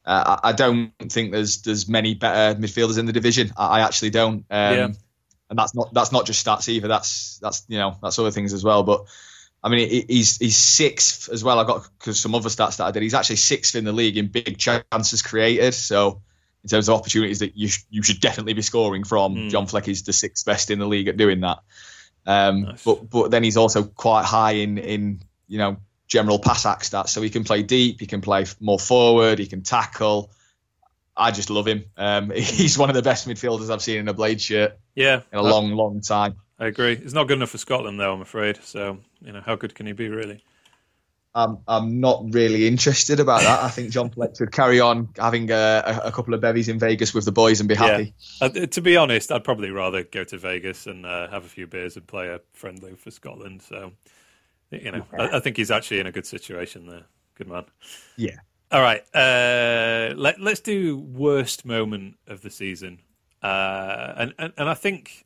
uh, I I don't think there's there's many better midfielders in the division. I, I actually don't. Um, Yeah. And that's not that's not just stats either. That's that's you know that's other things as well. But I mean, he- he's he's sixth as well. I got because some other stats that I did. He's actually sixth in the league in big chances created. So in terms of opportunities that you sh- you should definitely be scoring from, Mm. John Fleck is the sixth best in the league at doing that. Um, Nice. But but then he's also quite high in in you know general pass act stats. So he can play deep, he can play more forward, he can tackle. I just love him. Um, he's one of the best midfielders I've seen in a Blade shirt Yeah, in a I- long, long time. I agree. It's not good enough for Scotland, though. I'm afraid. So you know, how good can he be, really? I'm I'm not really interested about that. I think John Fleck should carry on having a, a, a couple of bevies in Vegas with the boys and be happy. Uh, to be honest, I'd probably rather go to Vegas and uh, have a few beers and play a friendly for Scotland. So You know, I, I, think he's actually in a good situation there. Good man. Yeah. All right. Uh, let Let's do worst moment of the season, uh, and, and and I think.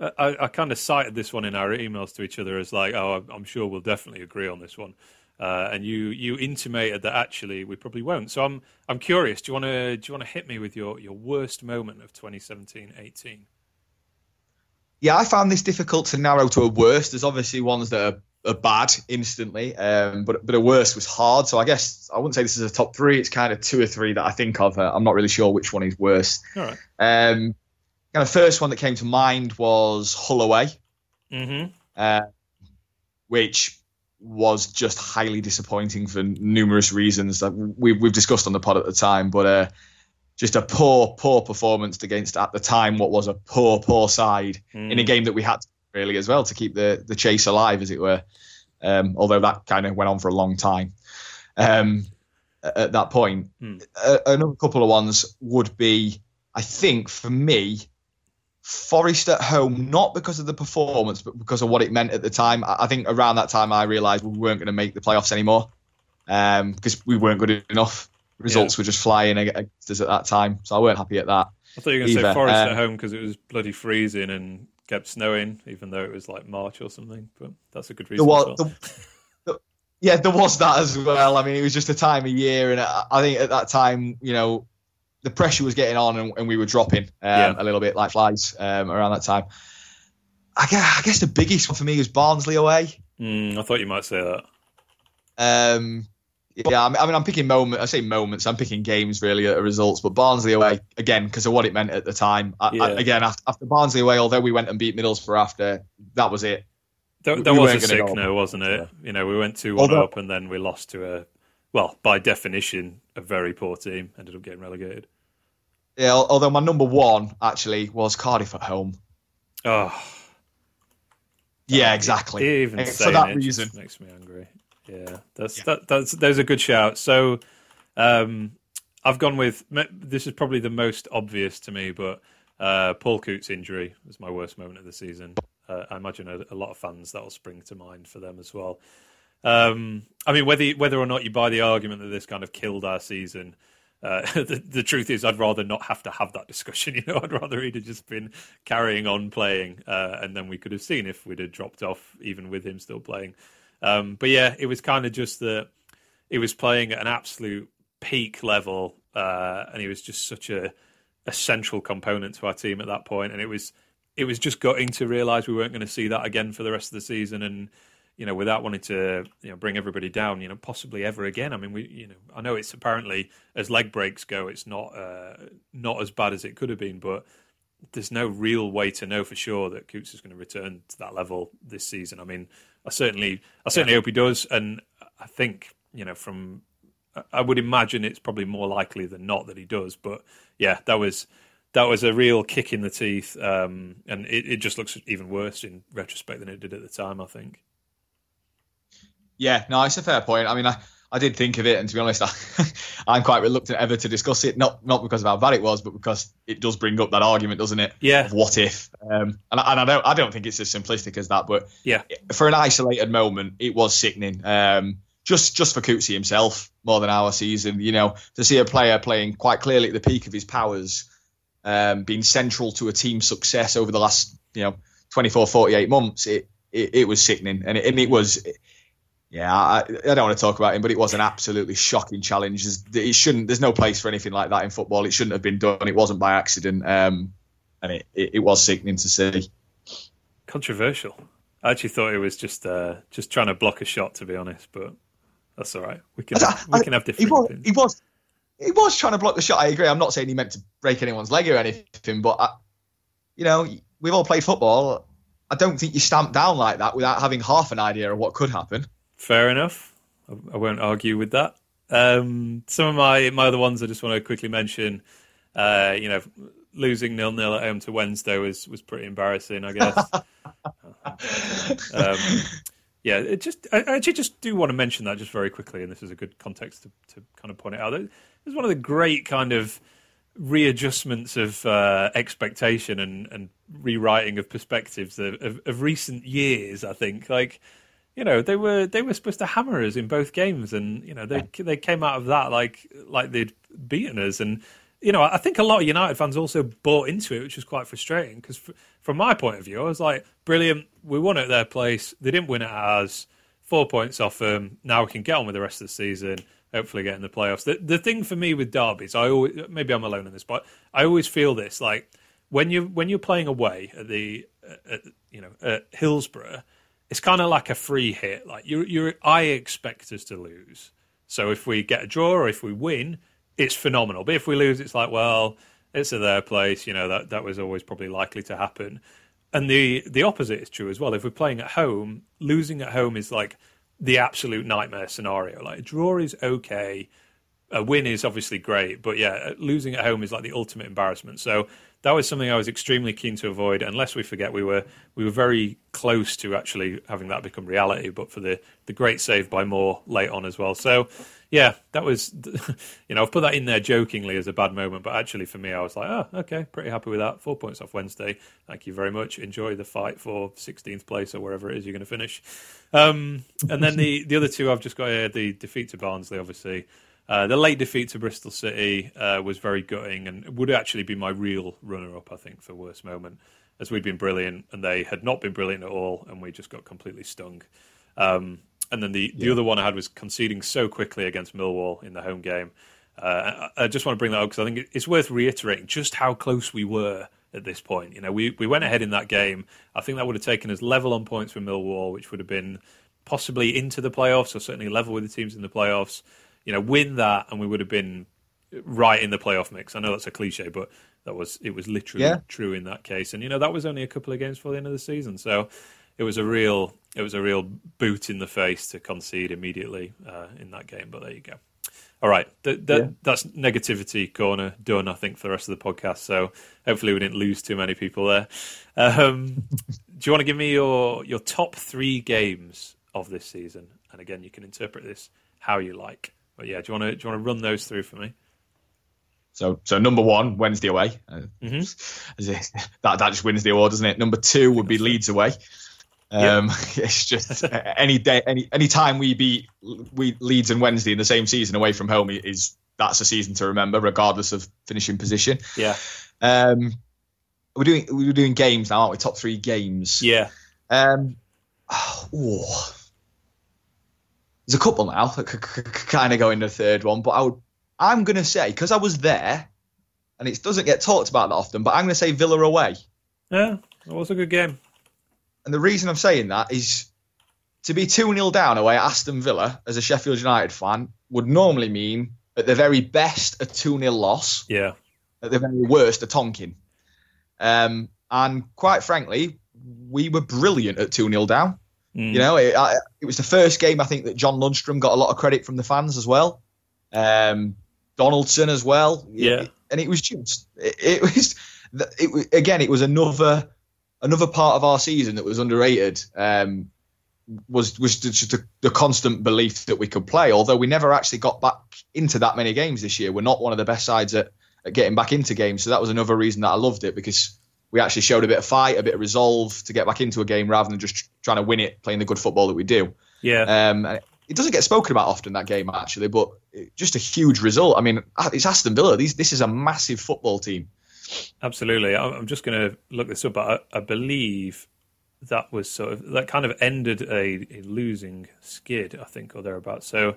Uh, I, I kind of cited this one in our emails to each other as like, oh, I'm sure we'll definitely agree on this one. Uh, and you you intimated that actually we probably won't. So I'm I'm curious. Do you want to do you want to hit me with your your worst moment of 2017-18? Yeah, I found this difficult to narrow to a worst. There's obviously ones that are, are bad instantly, um, but but a worst was hard. So I guess I wouldn't say this is a top three. It's kind of two or three that I think of. Uh, I'm not really sure which one is worse. All right. Um, kind of first one that came to mind was Hull away, mm-hmm. uh, which was just highly disappointing for numerous reasons that we, we've discussed on the pod at the time. But uh, just a poor, poor performance against at the time what was a poor, poor side mm. in a game that we had to, really as well to keep the the chase alive, as it were. Um, although that kind of went on for a long time. Um, at that point, mm. another couple of ones would be, I think, for me, Forest at home, not because of the performance, but because of what it meant at the time. I think around that time I realised we weren't going to make the playoffs anymore um, because we weren't good enough. Results yeah. were just flying against us at that time, so I weren't happy at that. I thought you were going to say Forest um, at home because it was bloody freezing and kept snowing, even though it was like March or something. But that's a good reason. well. the, the, yeah, there was that as well. I mean, it was just a time of year, and I think at that time, you know, the pressure was getting on and, and we were dropping um, yeah. a little bit like flies um, around that time. I guess, I guess, the biggest one for me was Barnsley away. Mm, I thought you might say that. Um, yeah, I mean, I'm picking moments. I say moments. I'm picking games really at the results, but Barnsley away again because of what it meant at the time. I, yeah. I, again, after, after, Barnsley away, although we went and beat Middlesbrough after, that was it. That, that we was a sick no, wasn't it? Yeah. You know, we went two one up and then we lost to a well, by definition, a very poor team. Ended up getting relegated. Yeah, although my number one actually was Cardiff at home. Oh. Yeah, exactly. Even for that reason makes me angry. Yeah, that's yeah. that. That's those are good shouts. So, um, I've gone with this is probably the most obvious to me, but uh, Paul Coutts' injury was my worst moment of the season. Uh, I imagine a, a, lot of fans that will spring to mind for them as well. Um, I mean, whether whether or not you buy the argument that this kind of killed our season, uh, the, the, truth is, I'd rather not have to have that discussion. You know, I'd rather he'd have just been carrying on playing, uh, and then we could have seen if we'd have dropped off, even with him still playing. Um, but yeah, it was kind of just that he was playing at an absolute peak level, uh, and he was just such a, central component to our team at that point. And it was it was just gutting to realise we weren't going to see that again for the rest of the season. And you know, without wanting to, you know, bring everybody down, you know, possibly ever again. I mean, we, you know, I know it's apparently as leg breaks go, it's not uh, not as bad as it could have been, but there's no real way to know for sure that Coutts is going to return to that level this season. I mean, I certainly, I certainly yeah. hope he does, and I think, you know, from, I would imagine it's probably more likely than not that he does. But yeah, that was that was a real kick in the teeth, um, and it, it just looks even worse in retrospect than it did at the time. I think. Yeah, no, it's a fair point. I mean, I, I did think of it, and to be honest, I, am quite reluctant ever to discuss it. Not not because of how bad it was, but because it does bring up that argument, doesn't it? Yeah. Of what if? Um, and, and I don't I don't think it's as simplistic as that. But yeah, for an isolated moment, it was sickening. Um, just just for Couttsy himself, more than our season. You know, to see a player playing quite clearly at the peak of his powers, um, being central to a team's success over the last you know 24, 48 months, it it, it was sickening, and it, and it was. It, yeah, I, I, don't want to talk about him, but it was an absolutely shocking challenge. It shouldn't. There's no place for anything like that in football. It shouldn't have been done. It wasn't by accident, um, and it, it, it, was sickening to see. Controversial. I actually thought it was just uh, just trying to block a shot, to be honest. But that's all right. We can I, we can have different. He was, he was he was trying to block the shot. I agree. I'm not saying he meant to break anyone's leg or anything, but I, you know, we've all played football. I don't think you stamp down like that without having half an idea of what could happen. Fair enough. I, won't argue with that. Um, some of my my other ones I just want to quickly mention. Uh, you know, losing nil nil at home to Wednesday was was pretty embarrassing, I guess. um, yeah, it just I actually just do want to mention that just very quickly, and this is a good context to, to kind of point it out. It was one of the great kind of readjustments of uh, expectation and, and rewriting of perspectives of, of, of recent years. I think like you know they were they were supposed to hammer us in both games, and you know they yeah. they came out of that like like they'd beaten us, and you know I think a lot of United fans also bought into it, which was quite frustrating because f- from my point of view, I was like, brilliant, we won at their place, they didn't win at ours, four points off them, now we can get on with the rest of the season. Hopefully, get in the playoffs. The, the thing for me with derbies, I always maybe I'm alone in this, but I always feel this like when you when you're playing away at the at, you know at Hillsborough, it's kind of like a free hit. Like you you I expect us to lose. So if we get a draw or if we win, it's phenomenal. But if we lose, it's like well, it's at their place. You know that that was always probably likely to happen. And the the opposite is true as well. If we're playing at home, losing at home is like the absolute nightmare scenario. Like a draw is okay, a win is obviously great, but yeah, losing at home is like the ultimate embarrassment. So that was something I was extremely keen to avoid. Unless we forget, we were we were very close to actually having that become reality. But for the the great save by Moore late on as well. So yeah, that was you know I've put that in there jokingly as a bad moment, but actually for me I was like, oh okay, pretty happy with that. Four points off Wednesday. Thank you very much. Enjoy the fight for 16th place or wherever it is you're going to finish. Um, and then the the other two I've just got here: the defeat to Barnsley, obviously. Uh, the late defeat to Bristol City uh, was very gutting and would actually be my real runner up, I think, for worst moment, as we'd been brilliant and they had not been brilliant at all, and we just got completely stung. Um, and then the, the yeah. other one I had was conceding so quickly against Millwall in the home game. Uh, I just want to bring that up because I think it's worth reiterating just how close we were at this point. You know, we, we went ahead in that game. I think that would have taken us level on points for Millwall, which would have been possibly into the playoffs or certainly level with the teams in the playoffs you know, win that, and we would have been right in the playoff mix. I know that's a cliche, but that was it was literally yeah. true in that case. And you know, that was only a couple of games for the end of the season, so it was a real it was a real boot in the face to concede immediately uh, in that game. But there you go. All right, th- th- yeah. that's negativity corner done. I think for the rest of the podcast. So hopefully we didn't lose too many people there. Um, do you want to give me your your top three games of this season? And again, you can interpret this how you like. But yeah, do you want to do you want to run those through for me? So, so number one, Wednesday away. Uh, mm-hmm. that that just wins the award, doesn't it? Number two would be Leeds away. Um, yeah. It's just any day, any any time we beat we Leeds and Wednesday in the same season away from home is that's a season to remember, regardless of finishing position. Yeah. Um, we're doing we're doing games now, aren't we? Top three games. Yeah. Um. Oh, there's a couple now that could, could, could kind of go in the third one, but I would, I'm going to say, because I was there, and it doesn't get talked about that often, but I'm going to say Villa away. Yeah, it was a good game. And the reason I'm saying that is to be 2 0 down away at Aston Villa as a Sheffield United fan would normally mean, at the very best, a 2 0 loss. Yeah. At the very worst, a tonking. Um, and quite frankly, we were brilliant at 2 0 down. Mm. You know, it, I, it, was the first game I think that John Lundstram got a lot of credit from the fans as well. Um, Donaldson as well. Yeah, it, and it was just it, it was it, again it was another another part of our season that was underrated. Um, was was just the, the, constant belief that we could play. Although we never actually got back into that many games this year, we're not one of the best sides at, at getting back into games. So that was another reason that I loved it because we actually showed a bit of fight, a bit of resolve to get back into a game rather than just trying to win it, playing the good football that we do. Yeah. Um, it doesn't get spoken about often that game actually, but just a huge result. I mean, it's Aston Villa. These, this is a massive football team. Absolutely. I'm just going to look this up, but I, I, believe that was sort of that kind of ended a, a losing skid, I think, or thereabouts. So,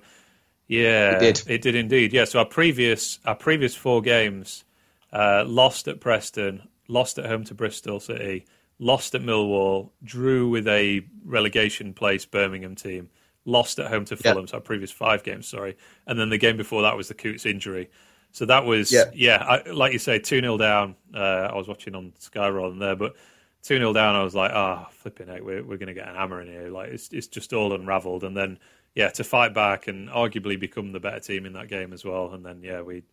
yeah, it did. It did indeed. Yeah. So our previous our previous four games, uh, lost at Preston, lost at home to Bristol City, lost at Millwall, drew with a relegation place Birmingham team, lost at home to Fulham, so our previous five games, sorry. And then the game before that was the Coutts injury. So that was, yeah, yeah I, like you say, 2 0 down. Uh, I was watching on Sky rather than there, but 2 0 down, I was like, ah, oh, flipping out, we're, we're going to get an hammer in here. Like, it's, it's just all unraveled. And then, yeah, to fight back and arguably become the better team in that game as well. And then, yeah, we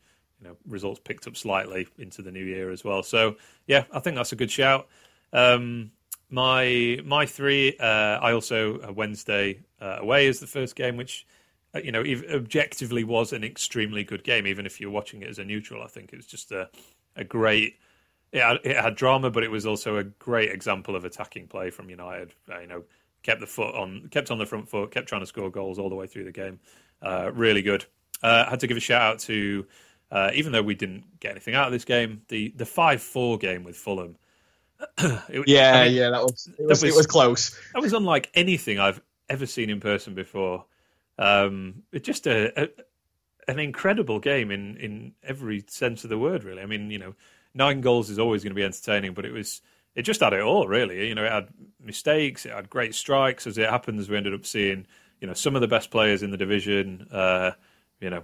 you know results picked up slightly into the new year as well. So yeah, I think that's a good shout. Um, my my three, uh, I also uh, Wednesday uh, away is the first game, which uh, you know objectively was an extremely good game. Even if you're watching it as a neutral, I think it was just a a great. It had, it had drama, but it was also a great example of attacking play from United. Uh, you know, kept the foot on, kept on the front foot, kept trying to score goals all the way through the game. Uh, really good. Had to give a shout out to, uh, even though we didn't get anything out of this game, the the five four game with Fulham. it, yeah, I mean, yeah, that was it, was, was, it was close. That was unlike anything I've ever seen in person before. Um, it's just a, a an incredible game in in every sense of the word. Really, I mean, you know, nine goals is always going to be entertaining, but it was it just had it all. Really, you know, it had mistakes, it had great strikes. As it happens, we ended up seeing you know some of the best players in the division. Uh, you know,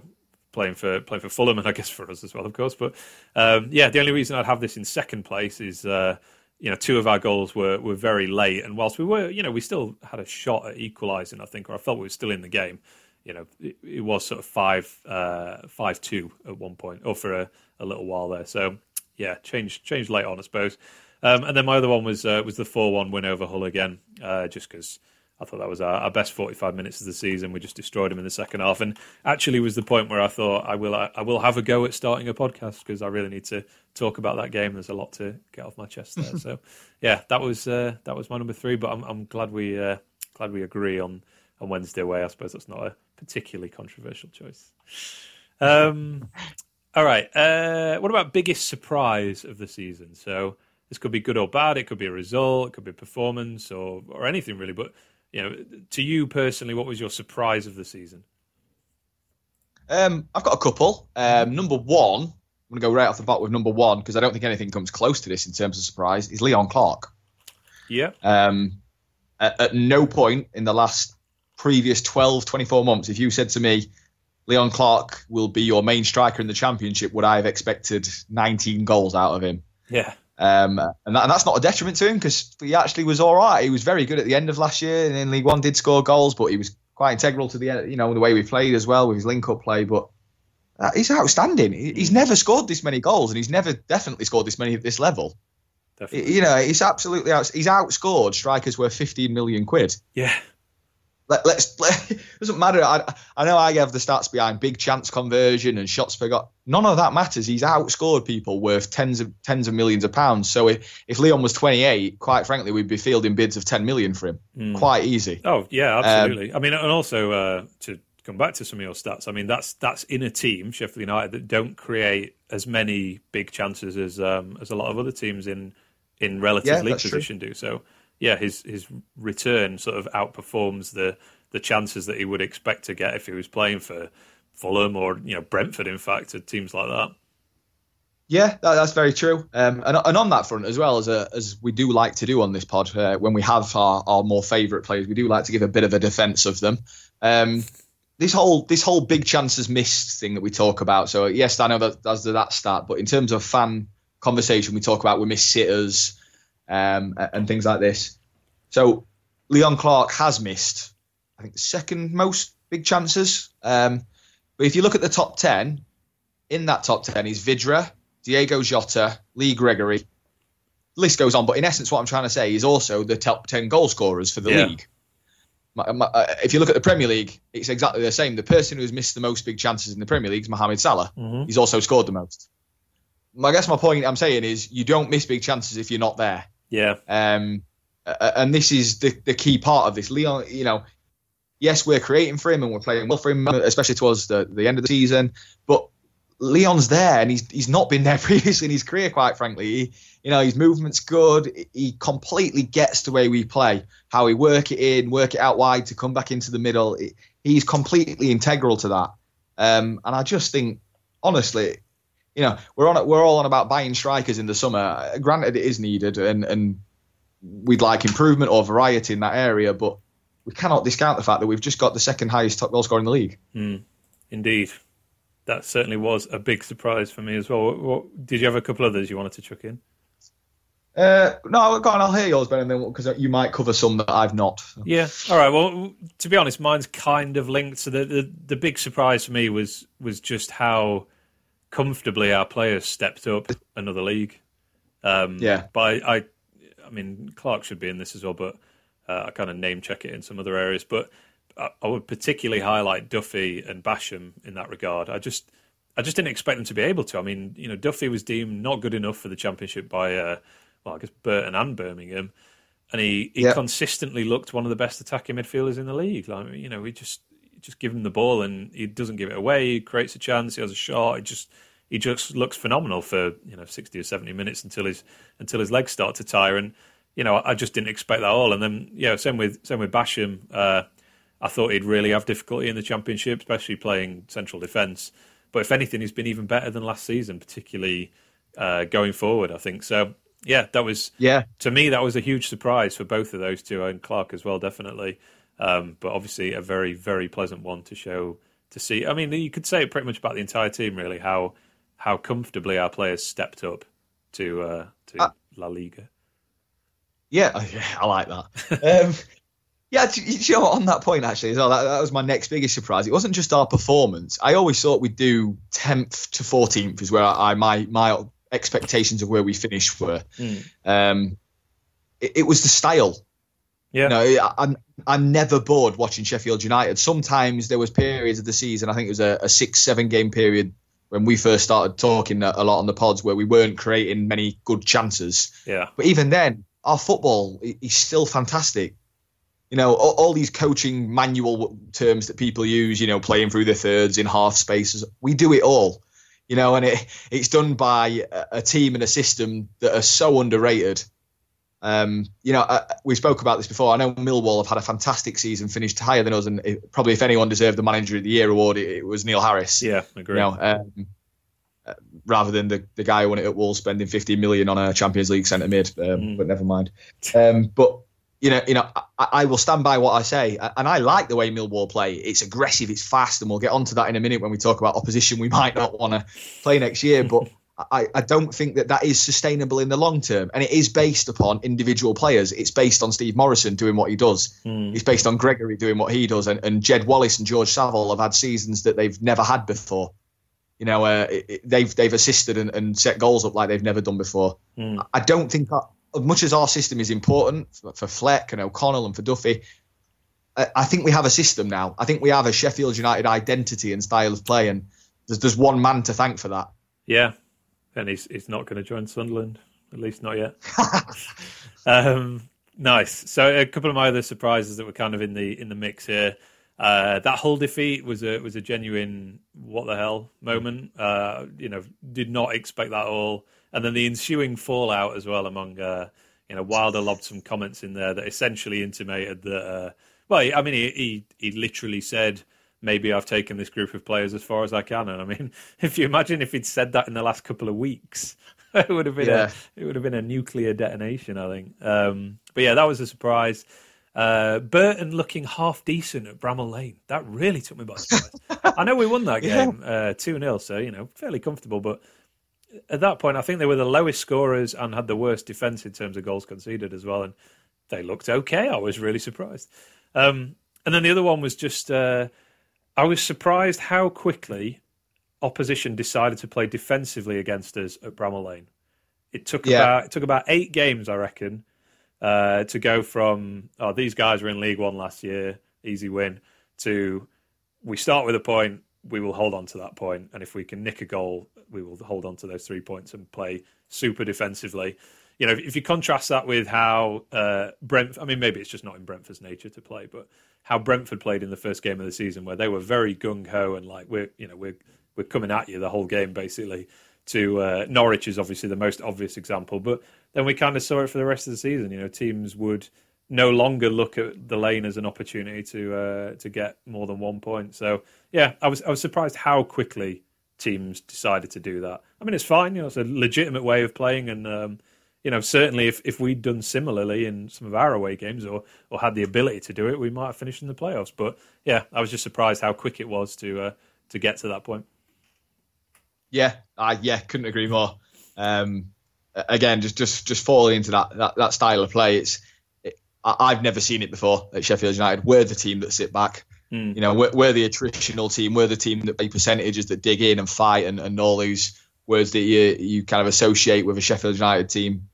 playing for playing for Fulham, and I guess for us as well, of course. But um, yeah, the only reason I'd have this in second place is. Uh, you know, two of our goals were, were very late, and whilst we were, you know, we still had a shot at equalising. I think, or I felt we were still in the game you know, it, it was sort of five uh, five two at one point, or for a, a little while there. So yeah, changed changed late on, I suppose. Um, and then my other one was uh, was the four one win over Hull again, uh, just because I thought that was our, our, best forty five minutes of the season. We just destroyed him in the second half, and actually was the point where I thought I will I, I will have a go at starting a podcast because I really need to talk about that game. There's a lot to get off my chest there. so yeah, that was uh, that was my number three. But I'm, I'm glad we uh, glad we agree on on Wednesday away. I suppose that's not a particularly controversial choice. Um, all right. Uh, what about biggest surprise of the season? So this could be good or bad. It could be a result. It could be a performance or or anything really. But you know, to you personally, what was your surprise of the season? Um, I've got a couple. Um, number one, I'm going to go right off the bat with number one because I don't think anything comes close to this in terms of surprise. Is Leon Clarke. Yeah. Um, at, at no point in the last previous 12, 24 months, if you said to me, Leon Clarke will be your main striker in the championship, would I have expected 19 goals out of him? Yeah. Um, and, that, and, that's not a detriment to him because he actually was all right. He was very good at the end of last year and in League One did score goals, but he was quite integral to the you know the way we played as well with his link-up play. But uh, he's outstanding. He's never scored this many goals, and he's never definitely scored this many at this level. Definitely. You know, he's absolutely out, he's outscored strikers worth 15 million quid. Yeah let, us it doesn't matter. I, I know I have the stats behind big chance conversion and shots per got. None of that matters. He's outscored people worth tens of tens of millions of pounds. So if, if Leon was 28, quite frankly, we'd be fielding bids of 10 million for him. Mm. Quite easy. Oh yeah, absolutely. Um, I mean, and also uh, to come back to some of your stats. I mean, that's that's in a team, Sheffield United, that don't create as many big chances as um, as a lot of other teams in in relative yeah, league position true. do. So yeah, his his return sort of outperforms the the chances that he would expect to get if he was playing for Fulham or you know Brentford, in fact, at teams like that. Yeah, that, that's very true. Um, and, and on that front, as well as a, as we do like to do on this pod, uh, when we have our, our more favourite players, we do like to give a bit of a defence of them. Um, this whole this whole big chances missed thing that we talk about. So yes, I know that that's that start, but in terms of fan conversation, we talk about we miss sitters um, and things like this. So Leon Clarke has missed, I think, the second most big chances. Um, but if you look at the top 10, in that top 10 is Vydra, Diogo Jota, Lee Gregory. The list goes on, but in essence, what I'm trying to say is also the top 10 goal scorers for the yeah. league. My, my, uh, if you look at the Premier League, it's exactly the same. The person who's missed the most big chances in the Premier League is Mohamed Salah. Mm-hmm. He's also scored the most. I guess my point I'm saying is you don't miss big chances if you're not there. Yeah. Um, and this is the, the key part of this. Leon, you know, yes, we're creating for him and we're playing well for him, especially towards the, the end of the season. But Leon's there and he's he's not been there previously in his career, quite frankly. He, you know, his movement's good. He completely gets the way we play, how we work it in, work it out wide to come back into the middle. He's completely integral to that. Um, and I just think, honestly, you know, we're on we're all on about buying strikers in the summer. Granted, it is needed, and and we'd like improvement or variety in that area, but we cannot discount the fact that we've just got the second highest top goal scorer in the league. Mm, indeed, that certainly was a big surprise for me as well. What, what, did you have a couple others you wanted to chuck in? Uh, no, go on. I'll hear yours, Ben, because you might cover some that I've not. So. Yeah. All right. Well, to be honest, mine's kind of linked. So the, the the big surprise for me was was just how comfortably our players stepped up another league. Um, yeah, but I, I, I, mean, Clarke should be in this as well, but uh, I kind of name check it in some other areas. But I, I, would particularly highlight Duffy and Basham in that regard. I just, I just didn't expect them to be able to. I mean, you know, Duffy was deemed not good enough for the championship by, uh, well, I guess Burton and Birmingham. and he, he consistently looked one of the best attacking midfielders in the league. Like you know, we just just give him the ball and he doesn't give it away. He creates a chance. He has a shot. It just he just looks phenomenal for you know sixty or seventy minutes until his until his legs start to tire. And you know, I just didn't expect that all. And then yeah, same with same with Basham. Uh, I thought he'd really have difficulty in the championship, especially playing central defence. But if anything, he's been even better than last season, particularly uh, going forward. I think so. Yeah, that was yeah. To me, that was a huge surprise for both of those two, and Clarke as well, definitely. Um, but obviously, a very very pleasant one to show to see. I mean, you could say it pretty much about the entire team, really. How how comfortably our players stepped up to uh, to uh, La Liga. Yeah, I like that. um, yeah, you know, on that point actually, as well, that, that, was my next biggest surprise. It wasn't just our performance. I always thought we'd do tenth to fourteenth is where I my my expectations of where we finished were. Mm. Um, it, it, was the style. Yeah. Know, I'm I'm never bored watching Sheffield United. Sometimes there was periods of the season. I think it was a, a six seven game period when we first started talking a lot on the pods where we weren't creating many good chances. Yeah. But even then, our football is still fantastic. You know, all, all, these coaching manual terms that people use, you know, playing through the thirds in half spaces, we do it all. You know, and it, it's done by a, a team and a system that are so underrated. Um, you know, uh, we spoke about this before. I know Millwall have had a fantastic season, finished higher than us, and it, probably if anyone deserved the Manager of the Year award, it, it was Neil Harris. Yeah, agree. You know, um, uh, rather than the, the guy who won it at Wolves spending 15 million on a Champions League centre mid, um, mm. but never mind. Um, but you know, you know, I, I, will stand by what I say, and I like the way Millwall play. It's aggressive, it's fast, and we'll get onto that in a minute when we talk about opposition we might not want to play next year. But I, I don't think that that is sustainable in the long term, and it is based upon individual players. It's based on Steve Morison doing what he does. Mm. It's based on Gregory doing what he does, and, and Jed Wallace and George Saville have had seasons that they've never had before. You know, uh, it, they've they've assisted and, and, set goals up like they've never done before. Mm. I don't think that, as much as our system is important for, for Fleck and O'Connell and for Duffy, I, I, think we have a system now. I think we have a Sheffield United identity and style of play, and there's, there's one man to thank for that. Yeah, and he's he's not going to join Sunderland, at least not yet. um, nice. So a couple of my other surprises that were kind of in the in the mix here. Uh, that whole defeat was a was a genuine what the hell moment. Uh, you know, did not expect that at all, and then the ensuing fallout as well among uh, you know Wilder lobbed some comments in there that essentially intimated that. Uh, well, I mean, he, he he literally said maybe I've taken this group of players as far as I can. And I mean, if you imagine if he'd said that in the last couple of weeks, it would have been yeah. a it would have been a nuclear detonation, I think. Um, but yeah, that was a surprise. Uh, Burton looking half decent at Bramall Lane. That really took me by surprise. I know we won that game uh, 2 0, so, you know, fairly comfortable. But at that point, I think they were the lowest scorers and had the worst defence in terms of goals conceded as well. And they looked okay. I was really surprised. Um, and then the other one was just uh, I was surprised how quickly opposition decided to play defensively against us at Bramall Lane. It took yeah. about it took about eight games, I reckon, uh, to go from oh these guys were in League One last year, easy win, to we start with a point, we will hold on to that point, and if we can nick a goal, we will hold on to those three points and play super defensively. You know, if, if you contrast that with how uh, Brent, I mean, maybe it's just not in Brentford's nature to play, but how Brentford played in the first game of the season, where they were very gung ho and like we're, you know, we're we're coming at you the whole game basically to uh, Norwich is obviously the most obvious example, but then we kind of saw it for the rest of the season. You know, teams would no longer look at the lane as an opportunity to uh, to get more than one point. So yeah, I was I was surprised how quickly teams decided to do that. I mean, it's fine. You know, it's a legitimate way of playing, and um, you know, certainly if, if we'd done similarly in some of our away games or or had the ability to do it, we might have finished in the playoffs. But yeah, I was just surprised how quick it was to uh, to get to that point. Yeah, uh, yeah, couldn't agree more. Um, again, just just just falling into that that, that style of play. It's it, I, have never seen it before at Sheffield United. We're the team that sit back. Mm. You know, we're, we're, the attritional team. We're the team that play percentages that dig in and fight and, and all those words that you you kind of associate with a Sheffield United team.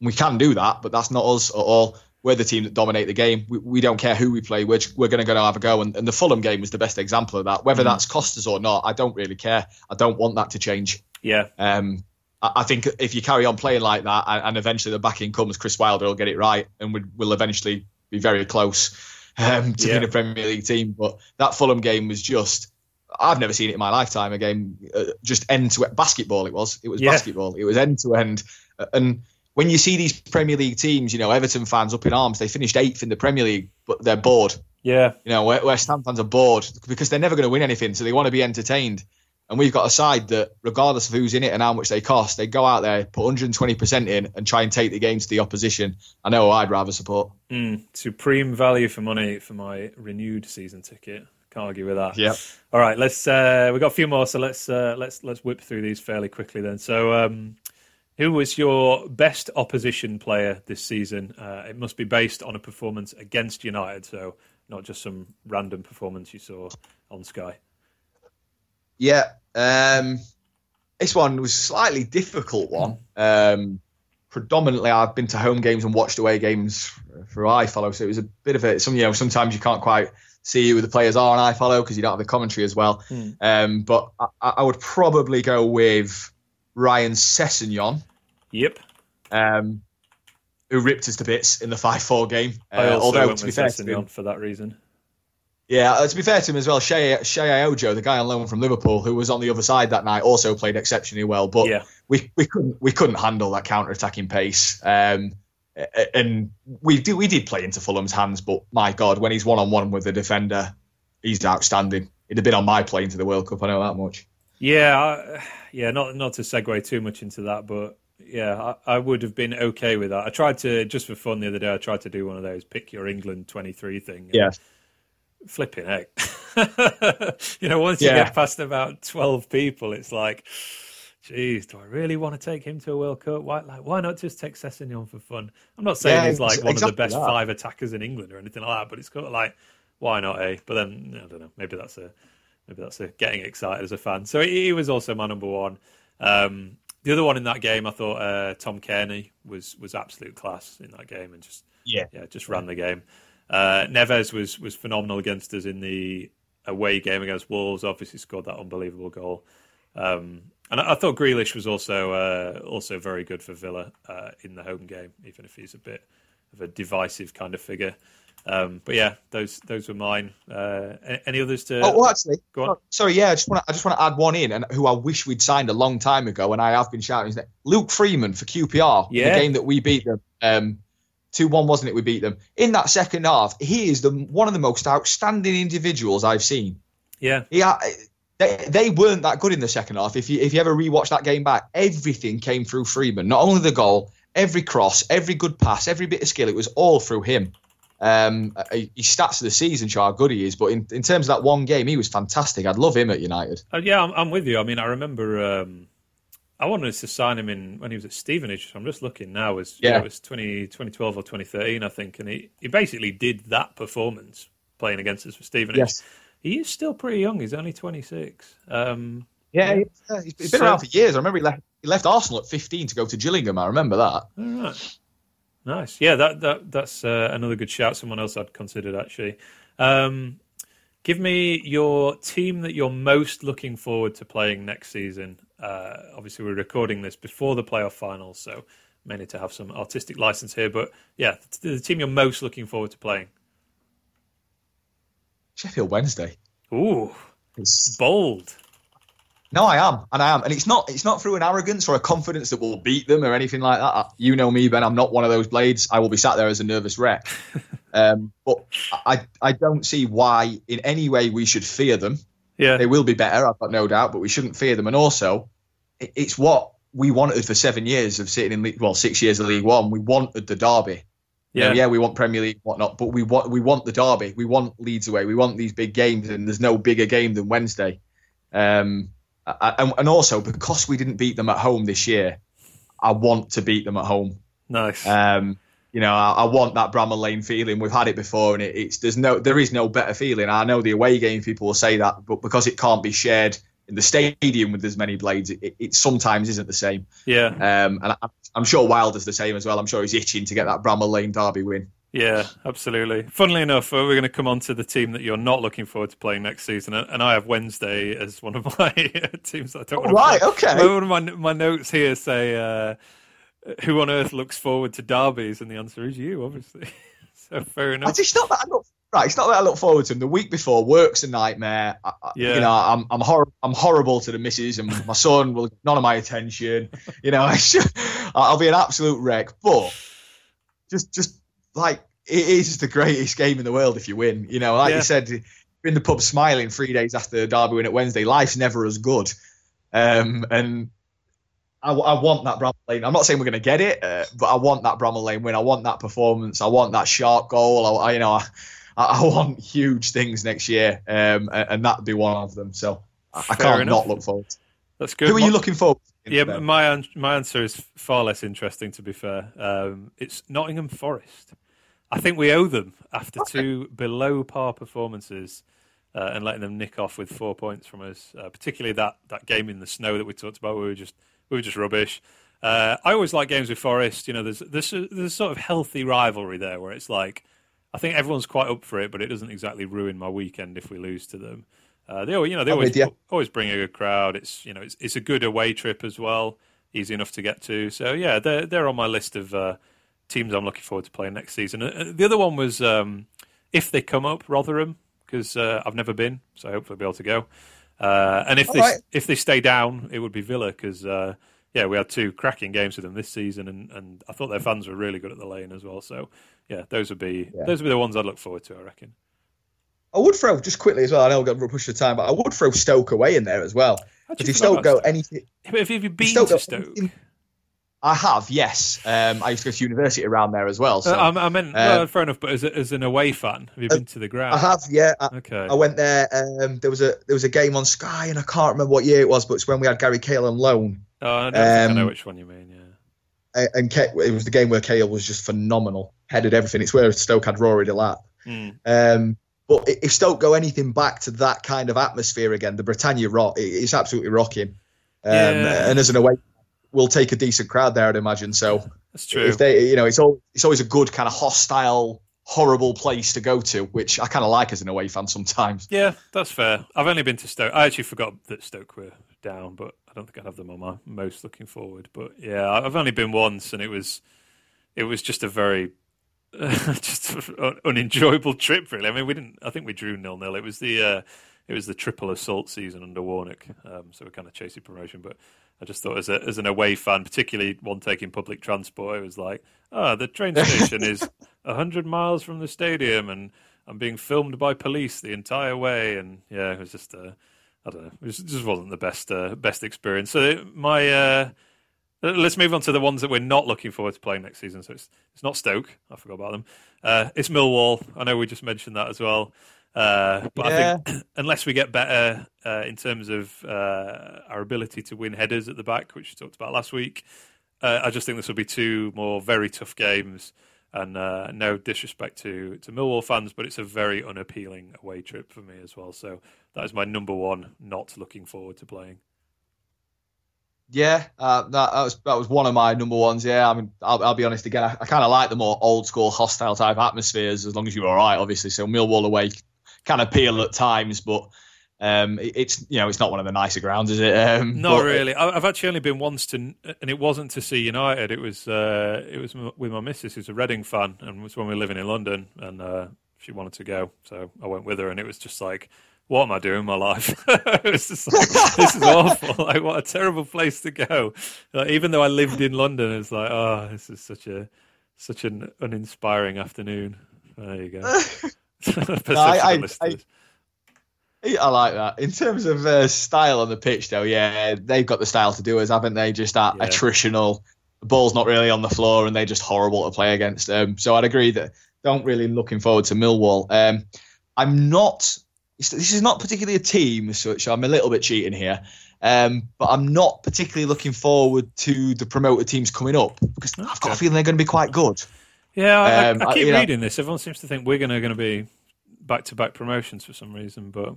We can do that, but that's not us at all. We're the team that dominate the game. We, we don't care who we play. We're, we're going to go and have a go. And, and, the Fulham game was the best example of that. Whether mm. that's cost us or not, I don't really care. I don't want that to change. Yeah. Um, I think if you carry on playing like that and eventually the backing comes, Chris Wilder will get it right and we, will eventually be very close um, to yeah. being a Premier League team. But that Fulham game was just. I've never seen it in my lifetime. A game uh, just end to end basketball. It was. It was yeah. basketball. It was end to end. And when you see these Premier League teams, you know Everton fans up in arms. They finished eighth in the Premier League, but they're bored. Yeah. You know West Ham fans are bored because they're never going to win anything, so they want to be entertained. And we've got a side that, regardless of who's in it and how much they cost, they go out there, put 120% in, and try and take the game to the opposition. I know I'd rather support. Mm, supreme value for money for my renewed season ticket. Can't argue with that. Yeah. All right, let's. Uh, we've got a few more, so let's uh, let's let's whip through these fairly quickly then. So, um, who was your best opposition player this season? Uh, it must be based on a performance against United, so not just some random performance you saw on Sky. Yeah, um, this one was a slightly difficult one. Um, predominantly, I've been to home games and watched away games for iFollow, so it was a bit of a. Some you know, sometimes you can't quite see who the players are on iFollow because you don't have the commentary as well. Mm. Um, but I, I, would probably go with Ryan Sessegnon. Yep. Um, who ripped us to bits in the five-four game. Uh, although to be fair, to him, for that reason. Yeah, uh, to be fair to him as well, Sheyi, Sheyi Ojo, the guy on loan from Liverpool, who was on the other side that night, also played exceptionally well. But yeah. we, we couldn't we couldn't handle that counter attacking pace. Um, and we did we did play into Fulham's hands, but my God, when he's one on one with the defender, he's outstanding. He'd have been on my plane to the World Cup. I know that much. Yeah, I, yeah. Not not to segue too much into that, but yeah, I, I, would have been okay with that. I tried to just for fun the other day. I tried to do one of those pick your England twenty three thing. Yeah flipping heck. you know, once yeah. you get past about 12 people, it's like, geez, do I really want to take him to a World Cup? Why, like, why not just take Sessegnon for fun? I'm not saying yeah, he's like one exactly of the best that. five attackers in England or anything like that, but it's kind of like, why not, eh? But then, I don't know, maybe that's a, maybe that's a getting excited as a fan. So he, he was also my number one. Um, the other one in that game, I thought uh, Tom Cairney was was absolute class in that game and just yeah, yeah, just ran the game. Uh, Neves was was phenomenal against us in the away game against Wolves. Obviously, scored that unbelievable goal. Um, and I, I, thought Grealish was also uh, also very good for Villa uh, in the home game, even if he's a bit of a divisive kind of figure. Um, but yeah, those those were mine. Uh, any others to? Oh, well, actually, go on. Oh, sorry, yeah, I just want to I just want to add one in, and who I wish we'd signed a long time ago, and I have been shouting his name, Luke Freeman for QPR. Yeah. the game that we beat them. Um, Two one, wasn't it? We beat them in that second half. He is the one of the most outstanding individuals I've seen. Yeah, yeah. They, they weren't that good in the second half. If you if you ever rewatch that game back, everything came through Freeman. Not only the goal, every cross, every good pass, every bit of skill. It was all through him. Um, he stats of the season show how good he is, but in, in terms of that one game, he was fantastic. I'd love him at United. Uh, yeah, I'm, I'm, with you. I mean, I remember um, I wanted to sign him in when he was at Stevenage. I'm just looking now. It was yeah. it was 20, 2012 or 2013, I think, and he, he basically did that performance playing against us for Stevenage. Yes. He is still pretty young. He's only 26. Um, yeah, yeah. Uh, he's been so, around for years. I remember he left, he left Arsenal at 15 to go to Gillingham. I remember that. All right. Nice. Yeah, that, that that's uh, another good shout. Someone else I'd considered actually. Um, give me your team that you're most looking forward to playing next season uh, obviously, we're recording this before the playoff finals, so may need to have some artistic license here. But yeah, the, the team you're most looking forward to playing. Sheffield Wednesday. Ooh, it's bold. No, I am, and I am, and it's not. It's not through an arrogance or a confidence that we'll beat them or anything like that. You know me, Ben. I'm not one of those blades. I will be sat there as a nervous wreck. um, but I, I don't see why, in any way, we should fear them. Yeah, they will be better. I've got no doubt, but we shouldn't fear them. And also, it's what we wanted for seven years of sitting in League, well, six years of League One. We wanted the derby. Yeah, you know, yeah, we want Premier League, whatnot, but we want we want the derby. We want Leeds away. We want these big games, and there's no bigger game than Wednesday. Um, and, and also because we didn't beat them at home this year, I want to beat them at home. Nice. Um, you know, I, I, want that Bramall Lane feeling. We've had it before, and it, it's there's no there is no better feeling. I know the away game people will say that, but because it can't be shared in the stadium with as many blades, it, it sometimes isn't the same. Yeah. Um, and I, am sure Wilder's the same as well. I'm sure he's itching to get that Bramall Lane derby win. Yeah, absolutely. Funnily enough, we're going to come on to the team that you're not looking forward to playing next season, and I have Wednesday as one of my teams. I don't. Oh, right. Okay. One of my my notes here say, uh, "Who on earth looks forward to derbies?" And the answer is you, obviously. so fair enough. It's not that I look right. It's not that I look forward to them. The week before, work's a nightmare. I, yeah. You know, I'm I'm, hor- I'm horrible to the missus, and my son will none of my attention. You know, I should, I'll be an absolute wreck. But just just like it is the greatest game in the world if you win. You know, like yeah. you said, in the pub smiling three days after the Derby win at Wednesday. Life's never as good, um, and I, I, want that Bramall Lane. I'm not saying we're going to get it, uh, but I want that Bramall Lane win. I want that performance. I want that sharp goal. I, you know, I, I want huge things next year, um, and, that'd be one of them. So I, I can't enough. not look forward. That's good. Who are you looking for? Yeah, my my answer is far less interesting. To be fair, um, it's Nottingham Forest. I think we owe them after two below par performances uh, and letting them nick off with four points from us. Uh, particularly that, that game in the snow that we talked about, we were just we were just rubbish. Uh, I always like games with Forest. You know, there's there's a, there's a sort of healthy rivalry there where it's like I think everyone's quite up for it, but it doesn't exactly ruin my weekend if we lose to them. Uh, they, you know, they always always bring a good crowd. It's you know, it's it's a good away trip as well, easy enough to get to. So yeah, they're they're on my list of uh, teams I'm looking forward to playing next season. Uh, the other one was um, if they come up, Rotherham, because uh, I've never been, so hopefully I'll be able to go. Uh, and if All they right. if they stay down, it would be Villa because uh, yeah, we had two cracking games with them this season, and, and I thought their fans were really good at the lane as well. So yeah, those would be yeah. those would be the ones I'd look forward to. I reckon. I would throw just quickly as well. I know we're going to push the time, but I would throw Stoke away in there as well. If you Stoke go anything, if you've been Stoke to Stoke, I have, yes. Um, I used to go to university around there as well. So, uh, I, I meant, um, fair enough. But as, a, as an away fan, have you uh, been to the ground? I have, yeah. I, okay. I went there. Um, there was a there was a game on Sky, and I can't remember what year it was, but it's when we had Gary Cahill on loan. Oh, I, I know um, which one you mean. Yeah. And it was the game where Cahill was just phenomenal, headed everything. It's where Stoke had Rory Delap. Mm. Um, but if Stoke go anything back to that kind of atmosphere again, the Britannia rock, it's absolutely rocking. Um, yeah. And as an away will take a decent crowd there, I'd imagine. So that's true. If they, you know, it's all it's always a good kind of hostile, horrible place to go to, which I kind of like as an away fan sometimes. Yeah, that's fair. I've only been to Stoke. I actually forgot that Stoke were down, but I don't think I'd have them on my most looking forward. But yeah, I've only been once, and it was it was just a very just an unenjoyable trip. Really, I mean, we didn't. I think we drew nil nil. It was the uh, it was the triple assault season under Warnock, um, so we're kind of chasing promotion, but I just thought as a, as an away fan, particularly one taking public transport, it was like, oh, the train station is hundred miles from the stadium, and I'm being filmed by police the entire way, and yeah, it was just uh, I don't know, it, just wasn't the best uh, best experience. So my uh, let's move on to the ones that we're not looking forward to playing next season. So it's it's not Stoke, I forgot about them. Uh, it's Millwall. I know we just mentioned that as well. Uh, but yeah. I think unless we get better uh, in terms of uh, our ability to win headers at the back, which we talked about last week, uh, I just think this will be two more very tough games. And uh, no disrespect to, to Millwall fans, but it's a very unappealing away trip for me as well. So that is my number one, not looking forward to playing. Yeah, uh, that, that, was that was one of my number ones. Yeah, I mean, I'll, I'll be honest again. I, I kind of like the more old school, hostile type atmospheres, as long as you're all right, obviously. So Millwall away can appeal at times, but um, it's you know it's not one of the nicer grounds, is it? Um, not really. I've actually only been once to, and it wasn't to see United. It was uh, it was with my missus, who's a Reading fan, and it was when we were living in London, and uh, she wanted to go, so I went with her, and it was just like. What am I doing in my life? it was just like, this is awful. Like, what a terrible place to go. Like, even though I lived in London, it's like, oh, this is such a such an uninspiring afternoon. There you go. no, I, I, I, I, like that. In terms of uh, style on the pitch, though, yeah, they've got the style to do us, haven't they? Just that yeah. attritional. The ball's not really on the floor, and they're just horrible to play against. Um, so I'd agree that don't really looking forward to Millwall. Um, I'm not. This is not particularly a team, so, so I'm a little bit cheating here. Um, but I'm not particularly looking forward to the promoted teams coming up because. I've got a feeling they're going to be quite good. Yeah, I, um, I, I keep reading know, this. Everyone seems to think we're going to be back to back promotions for some reason, but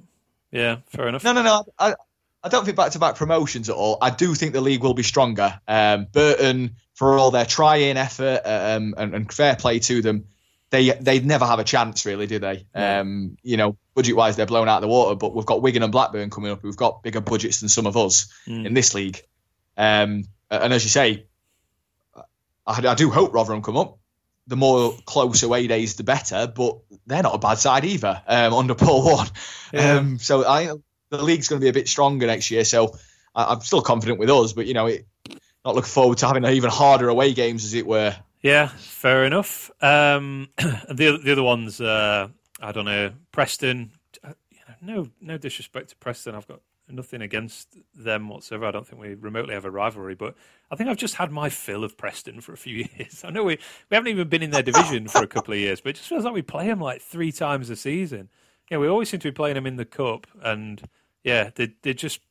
yeah, fair enough. No, no, no. I, I don't think back to back promotions at all. I do think the league will be stronger. Um, Burton, for all their trying effort um, and, and, fair play to them, they they never have a chance, really, do they? Um, you know, budget wise, they're blown out of the water. But we've got Wigan and Blackburn coming up. We've got bigger budgets than some of us Mm. in this league. Um, and as you say, I, I do hope Rotherham come up. The more close away days, the better. But they're not a bad side either um, under Paul Warne. Yeah. Um, so I the league's going to be a bit stronger next year. So I, I'm still confident with us. But you know, it, not looking forward to having even harder away games, as it were. Yeah, fair enough. Um, the the other ones, uh, I don't know, Preston. uh, You know, no, no disrespect to Preston. I've got nothing against them whatsoever. I don't think we remotely have a rivalry, but I think I've just had my fill of Preston for a few years. I know we we haven't even been in their division for a couple of years, but it just feels like we play them like three times a season. Yeah, we always seem to be playing them in the cup, and yeah, they they're just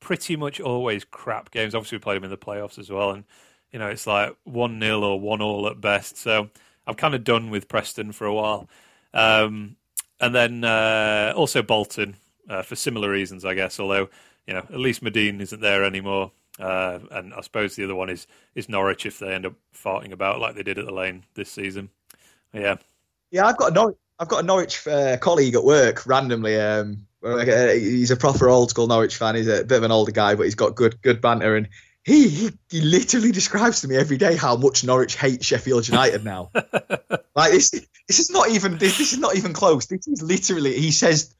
pretty much always crap games. Obviously, we played them in the playoffs as well, and you know it's like one 0 or one all at best. So I'm kind of done with Preston for a while, um, and then uh, also Bolton uh, for similar reasons, I guess. Although you know at least Madine isn't there anymore, uh, and I suppose the other one is is Norwich if they end up farting about like they did at the Lane this season. Yeah, Yeah, I've got a Norwich, I've got a Norwich uh, colleague at work randomly. Um, uh, he's a proper old school Norwich fan. He's a bit of an older guy, but he's got good good banter. And he, he he literally describes to me every day how much Norwich hates Sheffield United now. like this, this is not even this, this is not even close. This is literally he says,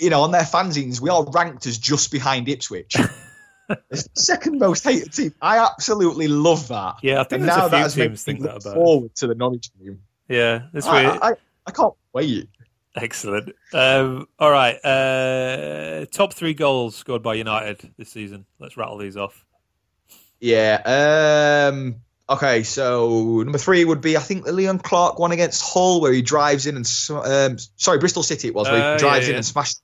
you know, on their fanzines we are ranked as just behind Ipswich. It's the second most hated team. I absolutely love that. yeah. I think And now a that few teams think that about. it. forward to the Norwich game. Yeah, that's I, weird. I, I can't wait. Excellent. Um, all right. Uh, top three goals scored by United this season. Let's rattle these off. Yeah. Um, okay. So number three would be I think the Leon Clarke one against Hull, where he drives in and um, sorry Bristol City it was, where he Uh, yeah, drives in yeah. and smashes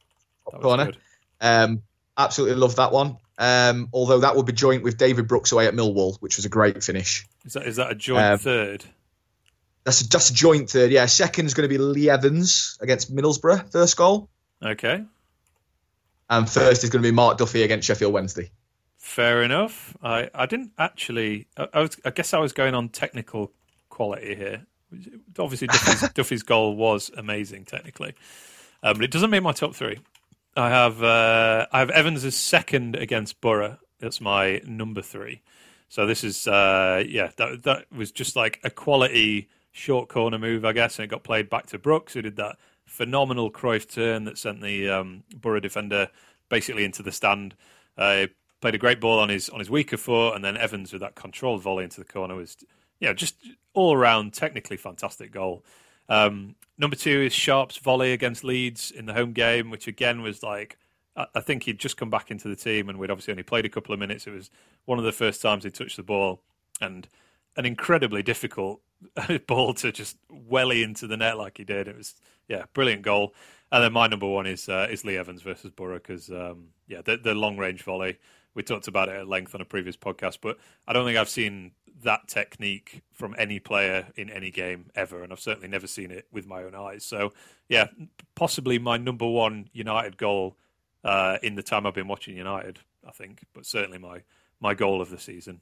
corner. Um, absolutely love that one. Um, although that would be joint with David Brooks away at Millwall, which was a great finish. Is that is that a joint Um, third? That's a, that's a joint third. Yeah. second is going to be Lee Evans against Middlesbrough, first goal, Okay, and first is going to be Mark Duffy against Sheffield Wednesday. Fair enough. I, I didn't actually. I, I was. I guess I was going on technical quality here. Obviously, Duffy's, Duffy's goal was amazing technically, um, but it doesn't make my top three. I have uh, I have Evans as second against Borough. That's my number three. So this is uh, yeah, that that was just like a quality short corner move, I guess, and it got played back to Brooks, who did that phenomenal Cruyff turn that sent the um, Borough defender basically into the stand. Uh, played a great ball on his on his weaker foot, and then Evans with that controlled volley into the corner was yeah, just all around technically fantastic goal. Um, number two is Sharp's volley against Leeds in the home game, which again was like I I think he'd just come back into the team, and we'd obviously only played a couple of minutes. It was one of the first times he touched the ball, and an incredibly difficult ball to just welly into the net like he did. It was yeah, brilliant goal. And then my number one is uh, is Lee Evans versus Borough because um, yeah, the, the long range volley. We talked about it at length on a previous podcast, but I don't think I've seen that technique from any player in any game ever, and I've certainly never seen it with my own eyes. So yeah, possibly my number one United goal uh, in the time I've been watching United. I think, but certainly my my goal of the season.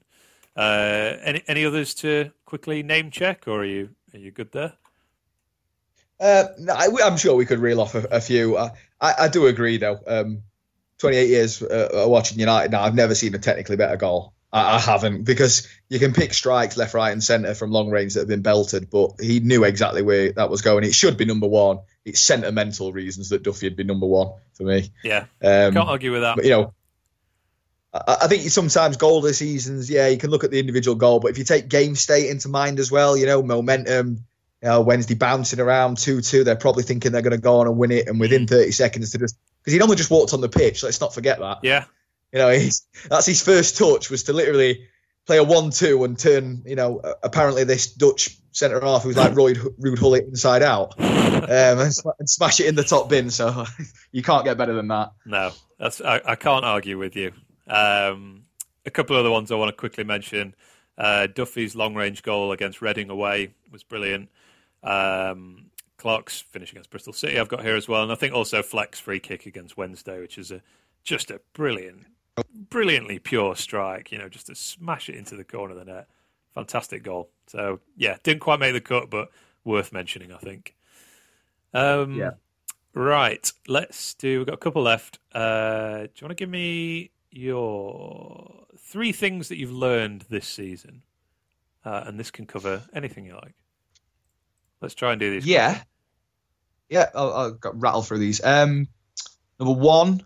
Uh, any any others to quickly name check, or are you are you good there? Uh, I, I'm sure we could reel off a, a few. I, I, I do agree, though. Um, 28 years uh, watching United now, I've never seen a technically better goal. I, I haven't because you can pick strikes left, right, and centre from long range that have been belted, but he knew exactly where that was going. It should be number one. It's sentimental reasons that Duffy would be number one for me. Yeah, Um, can't argue with that. but you know, I, I think sometimes goal this seasons, yeah, you can look at the individual goal, but if you take game state into mind as well, you know, momentum, you know, Wednesday bouncing around two two, they're probably thinking they're going to go on and win it, and within thirty seconds to just because he'd only just walked on the pitch, let's not forget that. Yeah, You know, he's, that's his first touch was to literally play a one-two and turn. You know, apparently this Dutch centre half who's like Roy Rude Hull it inside out um, and, and smash it in the top bin. So you can't get better than that. no, that's I, I can't argue with you. Um, a couple of other ones I want to quickly mention. Uh, Duffy's long range goal against Reading away was brilliant. Um, Clarke's finish against Bristol City I've got here as well, and I think also Fleck's free kick against Wednesday, which is a just a brilliant, brilliantly pure strike. You know, just to smash it into the corner of the net. Fantastic goal. So yeah, didn't quite make the cut, but worth mentioning. I think. Um, Yeah. Right. Let's do. We've got a couple left. Uh, do you want to give me your three things that you've learned this season? Uh, and this can cover anything you like. Let's try and do these. Yeah, yeah. I'll, I'll rattle through these. Um, number one,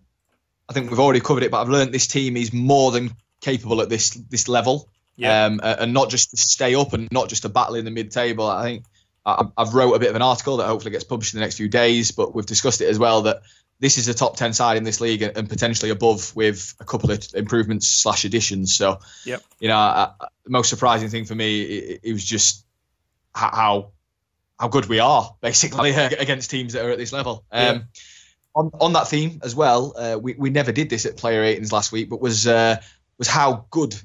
I think we've already covered it, but I've learned this team is more than capable at this this level. Yeah. Um, and not just to stay up and not just to battle in the mid table. I think I, I've wrote a bit of an article that hopefully gets published in the next few days, but we've discussed it as well that this is a top 10 side in this league and, potentially above with a couple of improvements slash additions. So, Yep. you know, the most surprising thing for me, it, it was just how how good we are basically against teams that are at this level. Um, Yeah. on, on that theme as well, uh, we, we never did this at player ratings last week, but was uh, was how good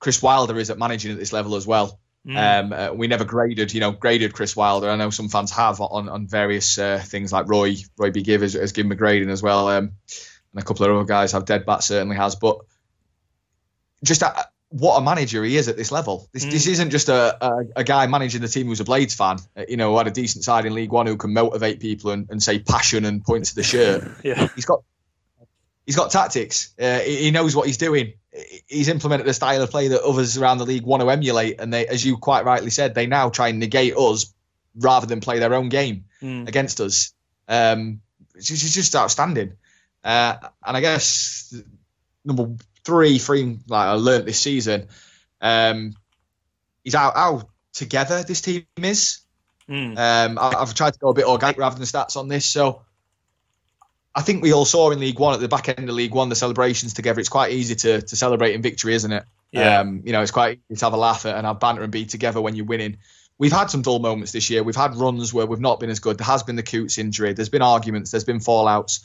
Chris Wilder is at managing at this level as well. Mm. Um, uh, we never graded, you know, graded Chris Wilder. I know some fans have on on various uh, things like Roy Roy B. Gibb has, has given him a grading as well, um, and a couple of other guys have. Dead Bat certainly has, but just uh what a manager he is at this level. This Mm. this isn't just a, a a guy managing the team who's a Blades fan, uh, you know, who had a decent side in League One who can motivate people and, and say passion and point to the shirt yeah. he's got he's got tactics. Uh, he, he knows what he's doing. He's implemented a style of play that others around the league want to emulate, and they, as you quite rightly said, they now try and negate us rather than play their own game Mm. against us. Um, it's just, it's just outstanding. Uh, and I guess number three, three like I learnt this season, um, is how, how together this team is. Mm. Um, I, I've tried to go a bit organic rather than stats on this. So I think we all saw in League One at the back end of League One the celebrations together. It's quite easy to, to celebrate in victory, isn't it? Yeah. Um, you know, it's quite easy to have a laugh at and have banter and be together when you're winning. We've had some dull moments this year. We've had runs where we've not been as good. There has been the Coutts injury. There's been arguments. There's been fallouts.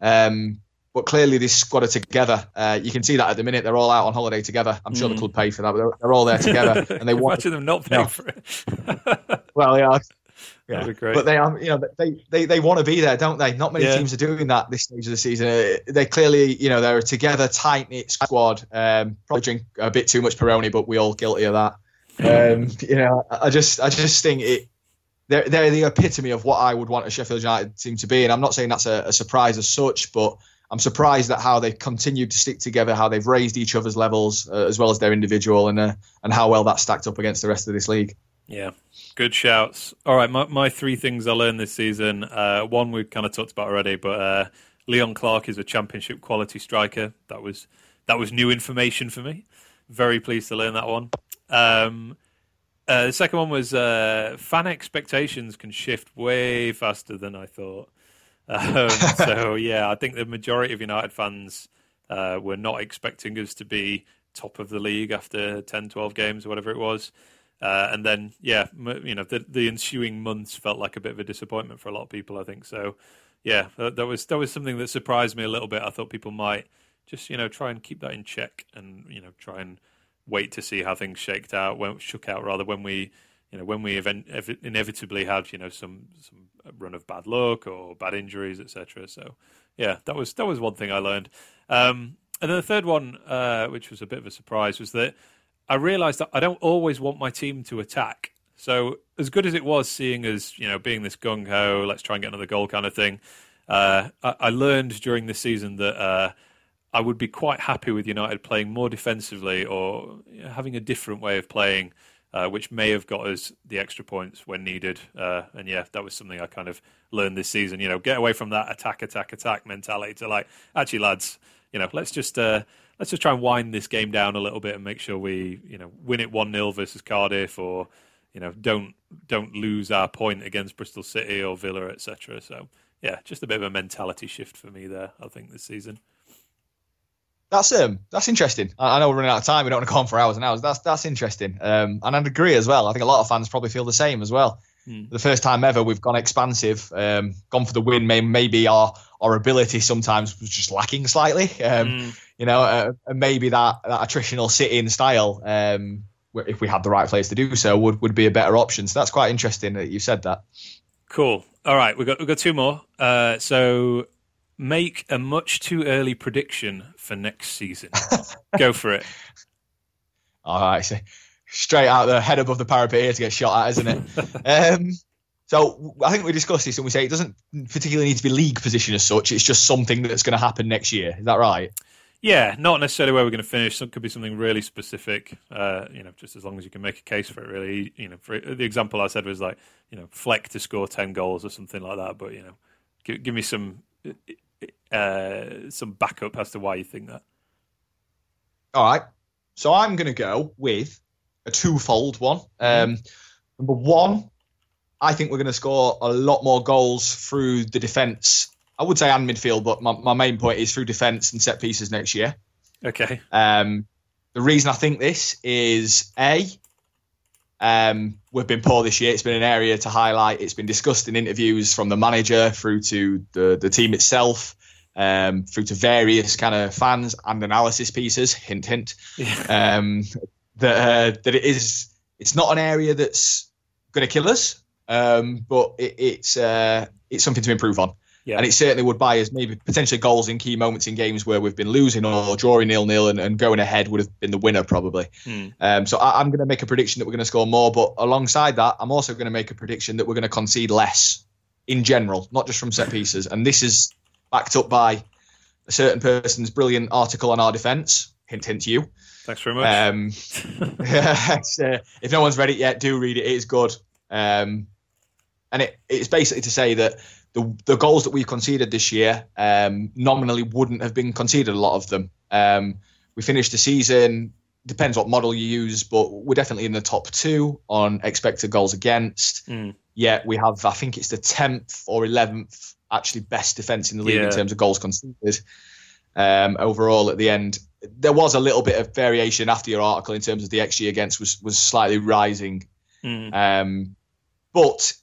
Um, but clearly, this squad are together. Uh, you can see that at the minute. They're all out on holiday together. I'm sure Mm. the club pay for that, but they're, they're all there together. and they want Imagine them not paying No. for it. Well, yeah, great. But they are, you know, they they, they want to be there, don't they? Not many Yeah. teams are doing that this stage of the season. Uh, They clearly, you know, they're a together, tight knit squad. Um, probably drink a bit too much Peroni, but we all guilty of that. Um, you know, I I just I just think it. They're, they're the epitome of what I would want a Sheffield United team to be, and I'm not saying that's a, a surprise as such, but I'm surprised at how they've continued to stick together, how they've raised each other's levels uh, as well as their individual, and uh, and how well that stacked up against the rest of this league. Yeah, good shouts. All right, my, my three things I learned this season. Uh, one we've kind of talked about already, but uh, Leon Clarke is a championship quality striker. That was that was new information for me. Very pleased to learn that one. Um, uh, the second one was uh, fan expectations can shift way faster than I thought. Um, so yeah, I think the majority of United fans uh, were not expecting us to be top of the league after 10, 12 games or whatever it was. Uh, and then, yeah, m- you know, the, the ensuing months felt like a bit of a disappointment for a lot of people. I think so. Yeah, that, that was that was something that surprised me a little bit. I thought people might just you know try and keep that in check and you know try and wait to see how things shaked out when shook out rather when we you know when we event, ev- inevitably had you know some some run of bad luck or bad injuries etc. So yeah, that was that was one thing I learned. Um, and then the third one, uh, which was a bit of a surprise, was that I realised that I don't always want my team to attack. So as good as it was seeing as you know, being this gung ho, let's try and get another goal kind of thing, uh, I, I learned during this season that uh, I would be quite happy with United playing more defensively or having a different way of playing, uh, which may have got us the extra points when needed. Uh, and yeah, that was something I kind of learned this season. You know, get away from that attack, attack, attack mentality to like, actually, lads, you know, let's just. Uh, Let's just try and wind this game down a little bit and make sure we, you know, win it one 0 versus Cardiff, or you know, don't don't lose our point against Bristol City or Villa, etc. So yeah, just a bit of a mentality shift for me there. I think this season. That's um that's interesting. I, I know we're running out of time. We don't want to go on for hours and hours. That's that's interesting. Um, and I'd agree as well. I think a lot of fans probably feel the same as well. Hmm. The first time ever we've gone expansive, um, gone for the win. May, maybe our our ability sometimes was just lacking slightly. Um, Mm, you know, uh, and maybe that that attritional sit-in style, um, if we had the right players to do so, would would be a better option. So that's quite interesting that you said that. cool. All right, we've got we've got two more. Uh, so make a much too early prediction for next season. Go for it. All right. So straight out the head above the parapet here to get shot at, isn't it? um, so I think we discussed this and we say it doesn't particularly need to be league position as such. It's just something that's going to happen next year. Is that right? Yeah, not necessarily where we're going to finish. It could be something really specific. Uh, you know, just as long as you can make a case for it. Really, you know, for the example I said was like, you know, Fleck to score ten goals or something like that. But you know, give, give me some uh, some backup as to why you think that. All right. So I'm going to go with a twofold one. Um, number one, I think we're going to score a lot more goals through the defence. I would say and midfield, but my, my main point is through defence and set pieces next year. Okay. Um, the reason I think this is A, um, we've been poor this year. It's been an area to highlight. It's been discussed in interviews from the manager through to the, the team itself, um, through to various kind of fans and analysis pieces. Hint, hint. Yeah. Um, that uh, that it is. It's not an area that's going to kill us, um, but it, it's uh, it's something to improve on. Yeah. And it certainly would buy us maybe potentially goals in key moments in games where we've been losing or drawing nil nil and, and going ahead would have been the winner probably. Mm. Um, so I, am going to make a prediction that we're going to score more, but alongside that, I'm also going to make a prediction that we're going to concede less in general, not just from set pieces. And this is backed up by a certain person's brilliant article on our defence. Hint, hint to you. Thanks very much. Um, uh, if no one's read it yet, do read it. It is good. Um, and it, it's basically to say that the the goals that we've conceded this year um, nominally wouldn't have been conceded. A lot of them. Um, we finished the season. Depends what model you use, but we're definitely in the top two on expected goals against. Mm. Yet we have, I think it's the tenth or eleventh actually best defense in the league yeah. in terms of goals conceded. Um, overall, at the end, there was a little bit of variation after your article in terms of the xG against was was slightly rising. Mm. Um, but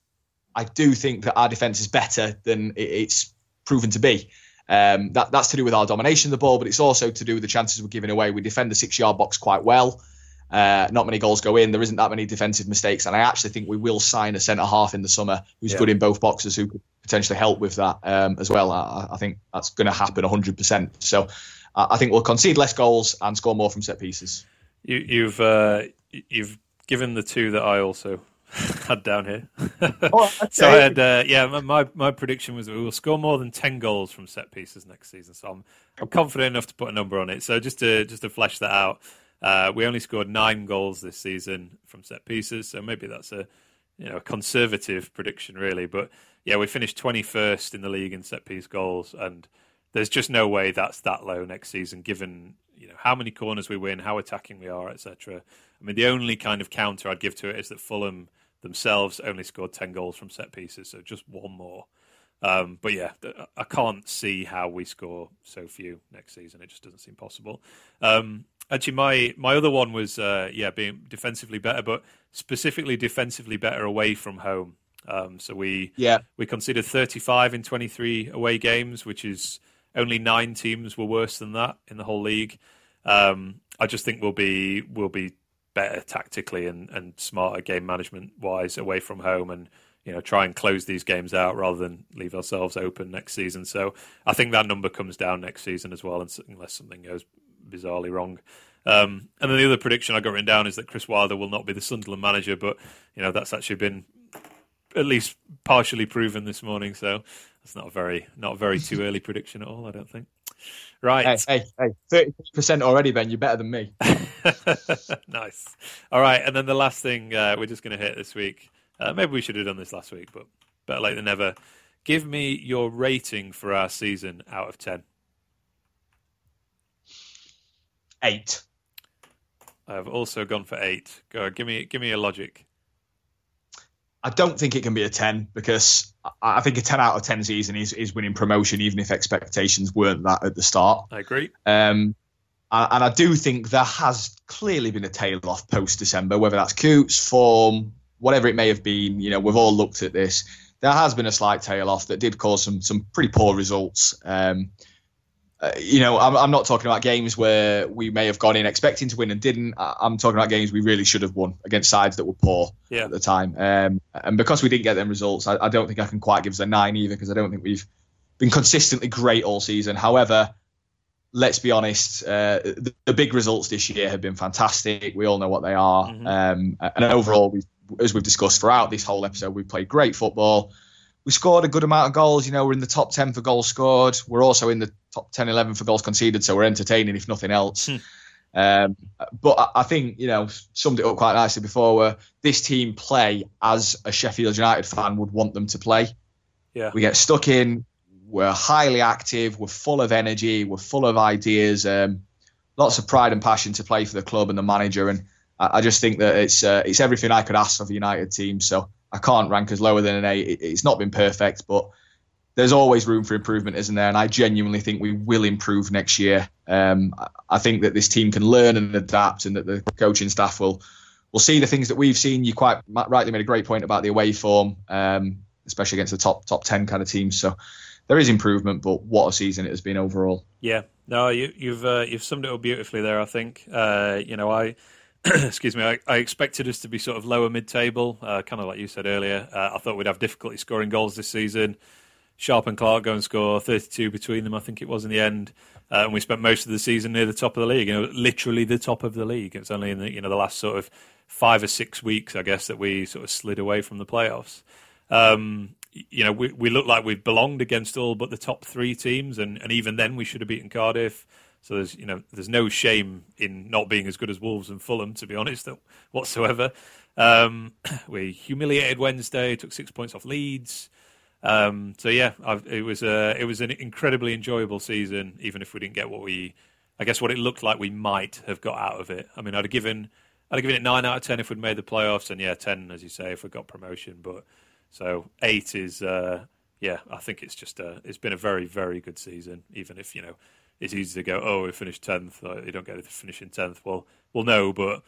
I do think that our defence is better than it's proven to be. Um, that, that's to do with our domination of the ball, but it's also to do with the chances we're giving away. We defend the six yard box quite well. Uh, not many goals go in. There isn't that many defensive mistakes, and I actually think we will sign a centre half in the summer who's yeah. good in both boxes, who could potentially help with that um, as well. I, I think that's going to happen 100%. So uh, I think we'll concede less goals and score more from set pieces. You, have uh, you've given the two that I also had down here. oh, okay. so I had, uh, yeah, my my prediction was we will score more than ten goals from set pieces next season. So I'm I'm confident enough to put a number on it. So just to just to flesh that out, uh, we only scored nine goals this season from set pieces. So maybe that's a you know a conservative prediction, really. But yeah, we finished 21st in the league in set piece goals, and there's just no way that's that low next season, given you know how many corners we win, how attacking we are, etc. I mean, the only kind of counter I'd give to it is that Fulham themselves only scored 10 goals from set pieces, so just one more. Um, but yeah, I can't see how we score so few next season. It just doesn't seem possible. Um, actually, my my other one was uh, yeah, being defensively better, but specifically defensively better away from home. Um, so we yeah we considered 35 in 23 away games, which is only nine teams were worse than that in the whole league. Um, I just think we'll be we'll be better tactically and, and smarter game management wise away from home and you know try and close these games out rather than leave ourselves open next season. So I think that number comes down next season as well, unless something goes bizarrely wrong. Um, and then the other prediction I got written down is that Chris Wilder will not be the Sunderland manager, but you know that's actually been at least partially proven this morning. So that's not a very not a very too early prediction at all. I don't think. Right. Hey, hey, hey, thirty percent already, Ben. You're better than me. nice. All right, and then the last thing uh, we're just going to hit this week. Uh, maybe we should have done this last week, but better late than never. Give me your rating for our season out of ten. Eight. I've also gone for eight. Go, give me, give me a logic. I don't think it can be a 10 because I think a 10 out of 10 season is, is winning promotion, even if expectations weren't that at the start. I agree. Um, and I do think there has clearly been a tail off post December, whether that's Coutts, form, whatever it may have been. You know, we've all looked at this. There has been a slight tail off that did cause some some pretty poor results. Um, uh, you know, I'm, I'm, not talking about games where we may have gone in expecting to win and didn't. I'm talking about games we really should have won against sides that were poor yeah. at the time. Um, and because we didn't get them results, I, I, don't think I can quite give us a nine either because I don't think we've been consistently great all season. However, let's be honest, uh, the, the, big results this year have been fantastic. We all know what they are. Mm-hmm. Um, and overall, we as we've discussed throughout this whole episode, we've played great football. We scored a good amount of goals. You know, we're in the top 10 for goals scored. We're also in the top 10, 11 for goals conceded. So we're entertaining, if nothing else. Hmm. Um, but I think, you know, summed it up quite nicely before where this team play as a Sheffield United fan would want them to play. Yeah. We get stuck in. We're highly active. We're full of energy. We're full of ideas. Um, lots of pride and passion to play for the club and the manager. And I, I just think that it's uh, it's everything I could ask of a United team. So I can't rank us lower than an A. It, it's not been perfect, but there's always room for improvement, isn't there? And I genuinely think we will improve next year. Um, I think that this team can learn and adapt, and that the coaching staff will will see the things that we've seen. You quite rightly made a great point about the away form, um, especially against the top top ten kind of teams. So there is improvement, but what a season it has been overall. Yeah, no, you, have you've, uh, you've summed it up beautifully there. I think uh, you know I excuse me, I, I, expected us to be sort of lower mid-table, uh, kind of like you said earlier. Uh, I thought we'd have difficulty scoring goals this season. Sharp and Clarke go and score 32 between them, I think it was in the end. Uh, and we spent most of the season near the top of the league, you know, literally the top of the league. It's only in the, you know, the last sort of five or six weeks, I guess, that we sort of slid away from the playoffs. Um, you know, we, we look like we've belonged against all but the top three teams, and, and even then we should have beaten Cardiff. So there's you know there's no shame in not being as good as Wolves and Fulham, to be honest, whatsoever. Um, we humiliated Wednesday, took six points off Leeds. Um, so yeah, I've, it was a, it was an incredibly enjoyable season, even if we didn't get what we, I guess, what it looked like we might have got out of it. I mean, I'd have given I'd have given it nine out of ten if we'd made the playoffs, and yeah, ten as you say if we got promotion. But so eight is uh, yeah, I think it's just a, it's been a very very good season, even if you know it's easy to go, oh, we finished tenth. You don't get to finish in tenth. Well, well, no, but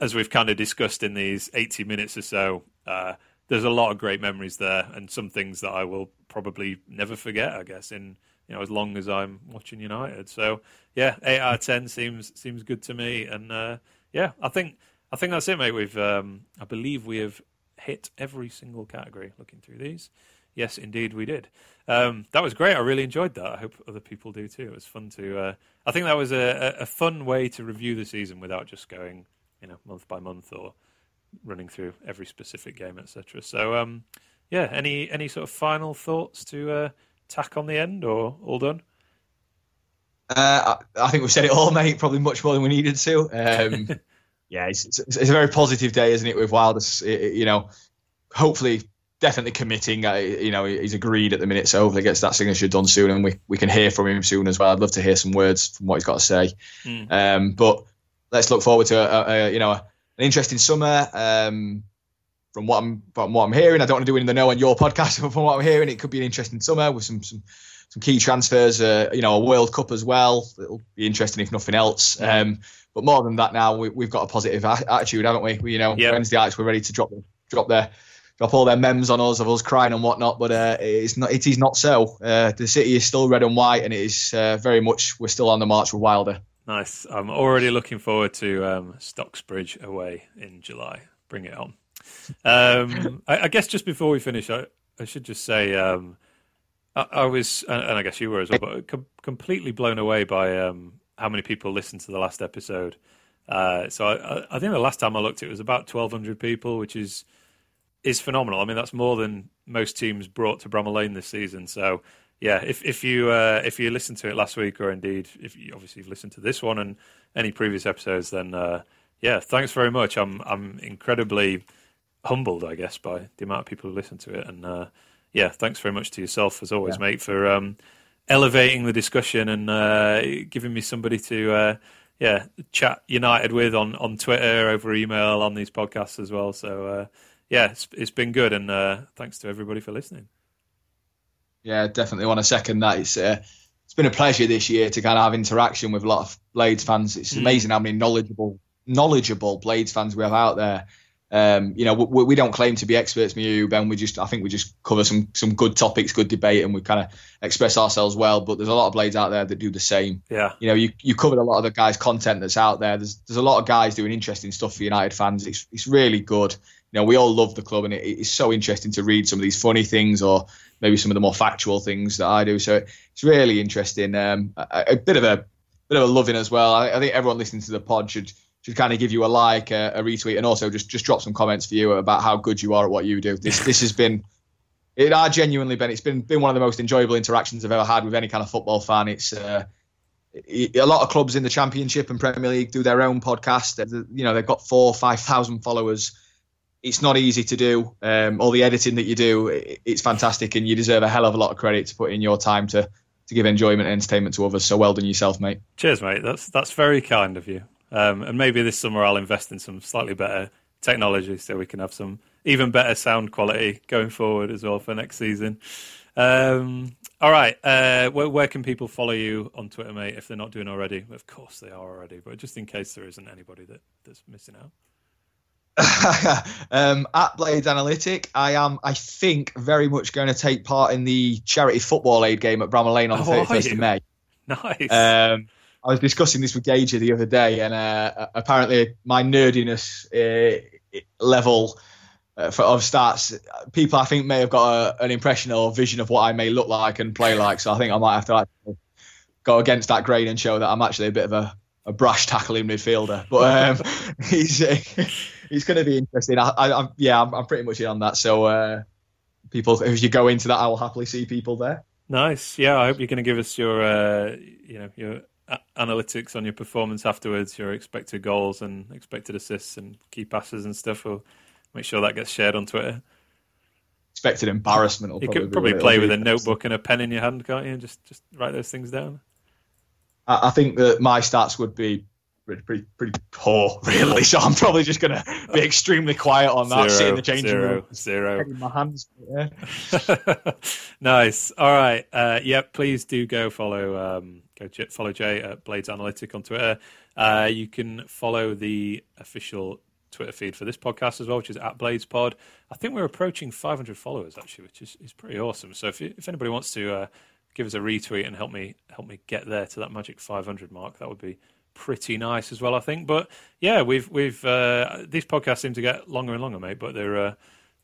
as we've kind of discussed in these eighty minutes or so, uh, there's a lot of great memories there, and some things that I will probably never forget. I guess in you know as long as I'm watching United. So yeah, eight out of ten seems seems good to me, and uh, yeah, I think I think that's it, mate. We've um, I believe we have hit every single category looking through these. Yes, indeed, we did. Um, that was great. I really enjoyed that. I hope other people do too. It was fun to. Uh, I think that was a, a, fun way to review the season without just going, you know, month by month or running through every specific game, etc. So, um, yeah. Any any sort of final thoughts to uh, tack on the end, or all done? Uh, I, I think we've said it all, mate. Probably much more than we needed to. Um, yeah, it's, it's, it's, a very positive day, isn't it? With Wilder, you know, hopefully definitely committing. Uh, you know, he's agreed at the minute, so hopefully gets that signature done soon, and we, we can hear from him soon as well. I'd love to hear some words from what he's got to say. Mm. Um, but let's look forward to a, a, a you know an interesting summer. Um, from what I'm from what I'm hearing, I don't want to do it in the know on your podcast, but from what I'm hearing, it could be an interesting summer with some some some key transfers. Uh, you know, a World Cup as well. It'll be interesting if nothing else. Um, but more than that, now we, have got a positive a- attitude, haven't we? we you know, yep. Wednesday nights we're ready to drop drop their drop all their memes on us of us crying and whatnot, but uh, it's not. It is not so. Uh, the city is still red and white, and it is uh, very much. We're still on the march with Wilder. Nice. I'm already looking forward to um, Stocksbridge away in July. Bring it on. Um, I, I, guess just before we finish, I, I should just say um, I, I, was, and I guess you were as well, but com- completely blown away by um, how many people listened to the last episode. Uh, so I, think the last time I looked, it was about 1,200 people, which is is phenomenal. I mean, that's more than most teams brought to Bramall Lane this season. So, yeah, if if you uh, if you listened to it last week, or indeed if you obviously you've listened to this one and any previous episodes, then uh, yeah, thanks very much. I'm I'm incredibly humbled, I guess, by the amount of people who listen to it, and uh, yeah, thanks very much to yourself as always, yeah. mate, for um, elevating the discussion and uh, giving me somebody to. Uh, yeah, chat United with on, on Twitter, over email, on these podcasts as well. So uh, yeah, it's, it's been good, and uh, thanks to everybody for listening. Yeah, definitely want to second that. It's uh, it's been a pleasure this year to kind of have interaction with a lot of Blades fans. It's mm. amazing how many knowledgeable knowledgeable Blades fans we have out there. Um, you know, we, we, don't claim to be experts, me you, Ben. We just, I think we just cover some some good topics, good debate, and we kind of express ourselves well. But there's a lot of blades out there that do the same. Yeah. You know, you, you covered a lot of the guys' content that's out there. There's there's a lot of guys doing interesting stuff for United fans. It's it's really good you know, we all love the club, and it, it's so interesting to read some of these funny things or maybe some of the more factual things that I do. So it's really interesting. Um, a, a, bit of a bit of a loving as well. I, I think everyone listening to the pod should should kind of give you a like, a, a, retweet, and also just just drop some comments for you about how good you are at what you do. This this has been. It are genuinely been. It's been been one of the most enjoyable interactions I've ever had with any kind of football fan. It's uh, a lot of clubs in the Championship and Premier League do their own podcast. You know, they've got four, five thousand followers. It's not easy to do. Um, all the editing that you do, it's fantastic, and you deserve a hell of a lot of credit to put in your time to to give enjoyment and entertainment to others. So well done yourself, mate. Cheers, mate. That's that's very kind of you. Um, and maybe this summer I'll invest in some slightly better technology so we can have some even better sound quality going forward as well for next season. Um, all right. Uh, where, where, can people follow you on Twitter, mate, if they're not doing already? Of course they are already, but just in case there isn't anybody that, that's missing out. um, at Blades Analytic, I am, I think, very much going to take part in the charity football aid game at Bramall Lane on the oh, 31st of May. Nice. Um, I was discussing this with Gage the other day, and uh, apparently my nerdiness uh, level uh, for, of stats, people I think may have got a, an impression or vision of what I may look like and play like. So I think I might have to go against that grain and show that I'm actually a bit of a, a brash tackling midfielder. But um, he's uh, he's going to be interesting. I, I, yeah, I'm, I'm, pretty much in on that. So uh, people, if you go into that, I will happily see people there. Nice. Yeah, I hope you're going to give us your, uh, you know, your analytics on your performance afterwards, your expected goals and expected assists and key passes and stuff. We'll make sure that gets shared on Twitter. Expected embarrassment. you could probably play with a notebook and a pen in your hand, can't you? And just just write those things down. I, I think that my stats would be pretty, pretty, pretty poor, really. So I'm probably just going to be extremely quiet on that. Zero, sit in the changing zero, room, zero. My hands. Yeah. nice. All right. Uh, yeah. Please do go follow. Um, go follow Jay at Blades Analytic on Twitter. Uh, you can follow the official Twitter feed for this podcast as well, which is at Blades Pod. I think we're approaching 500 followers actually, which is, is pretty awesome. So if if anybody wants to uh, give us a retweet and help me help me get there to that magic 500 mark, that would be pretty nice as well, I think. But yeah, we've we've uh, these podcasts seem to get longer and longer, mate. But they're uh,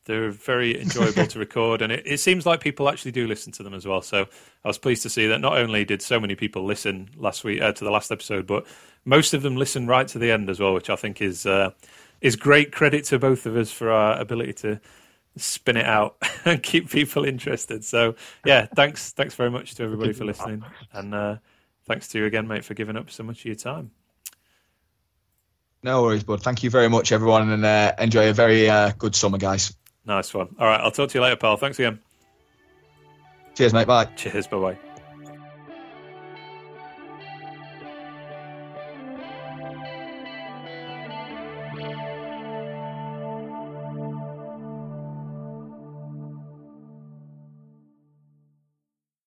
they're very enjoyable to record, and it, it, seems like people actually do listen to them as well. So I was pleased to see that not only did so many people listen last week uh, to the last episode, but most of them listen right to the end as well, which I think is uh, is great credit to both of us for our ability to spin it out and keep people interested. So yeah, thanks thanks very much to everybody for listening, and uh, thanks to you again, mate, for giving up so much of your time. No worries, bud. Thank you very much, everyone, and uh, enjoy a very uh, good summer, guys. Nice one. All right, I'll talk to you later, pal. Thanks again. Cheers, mate. Bye. Cheers. Bye bye.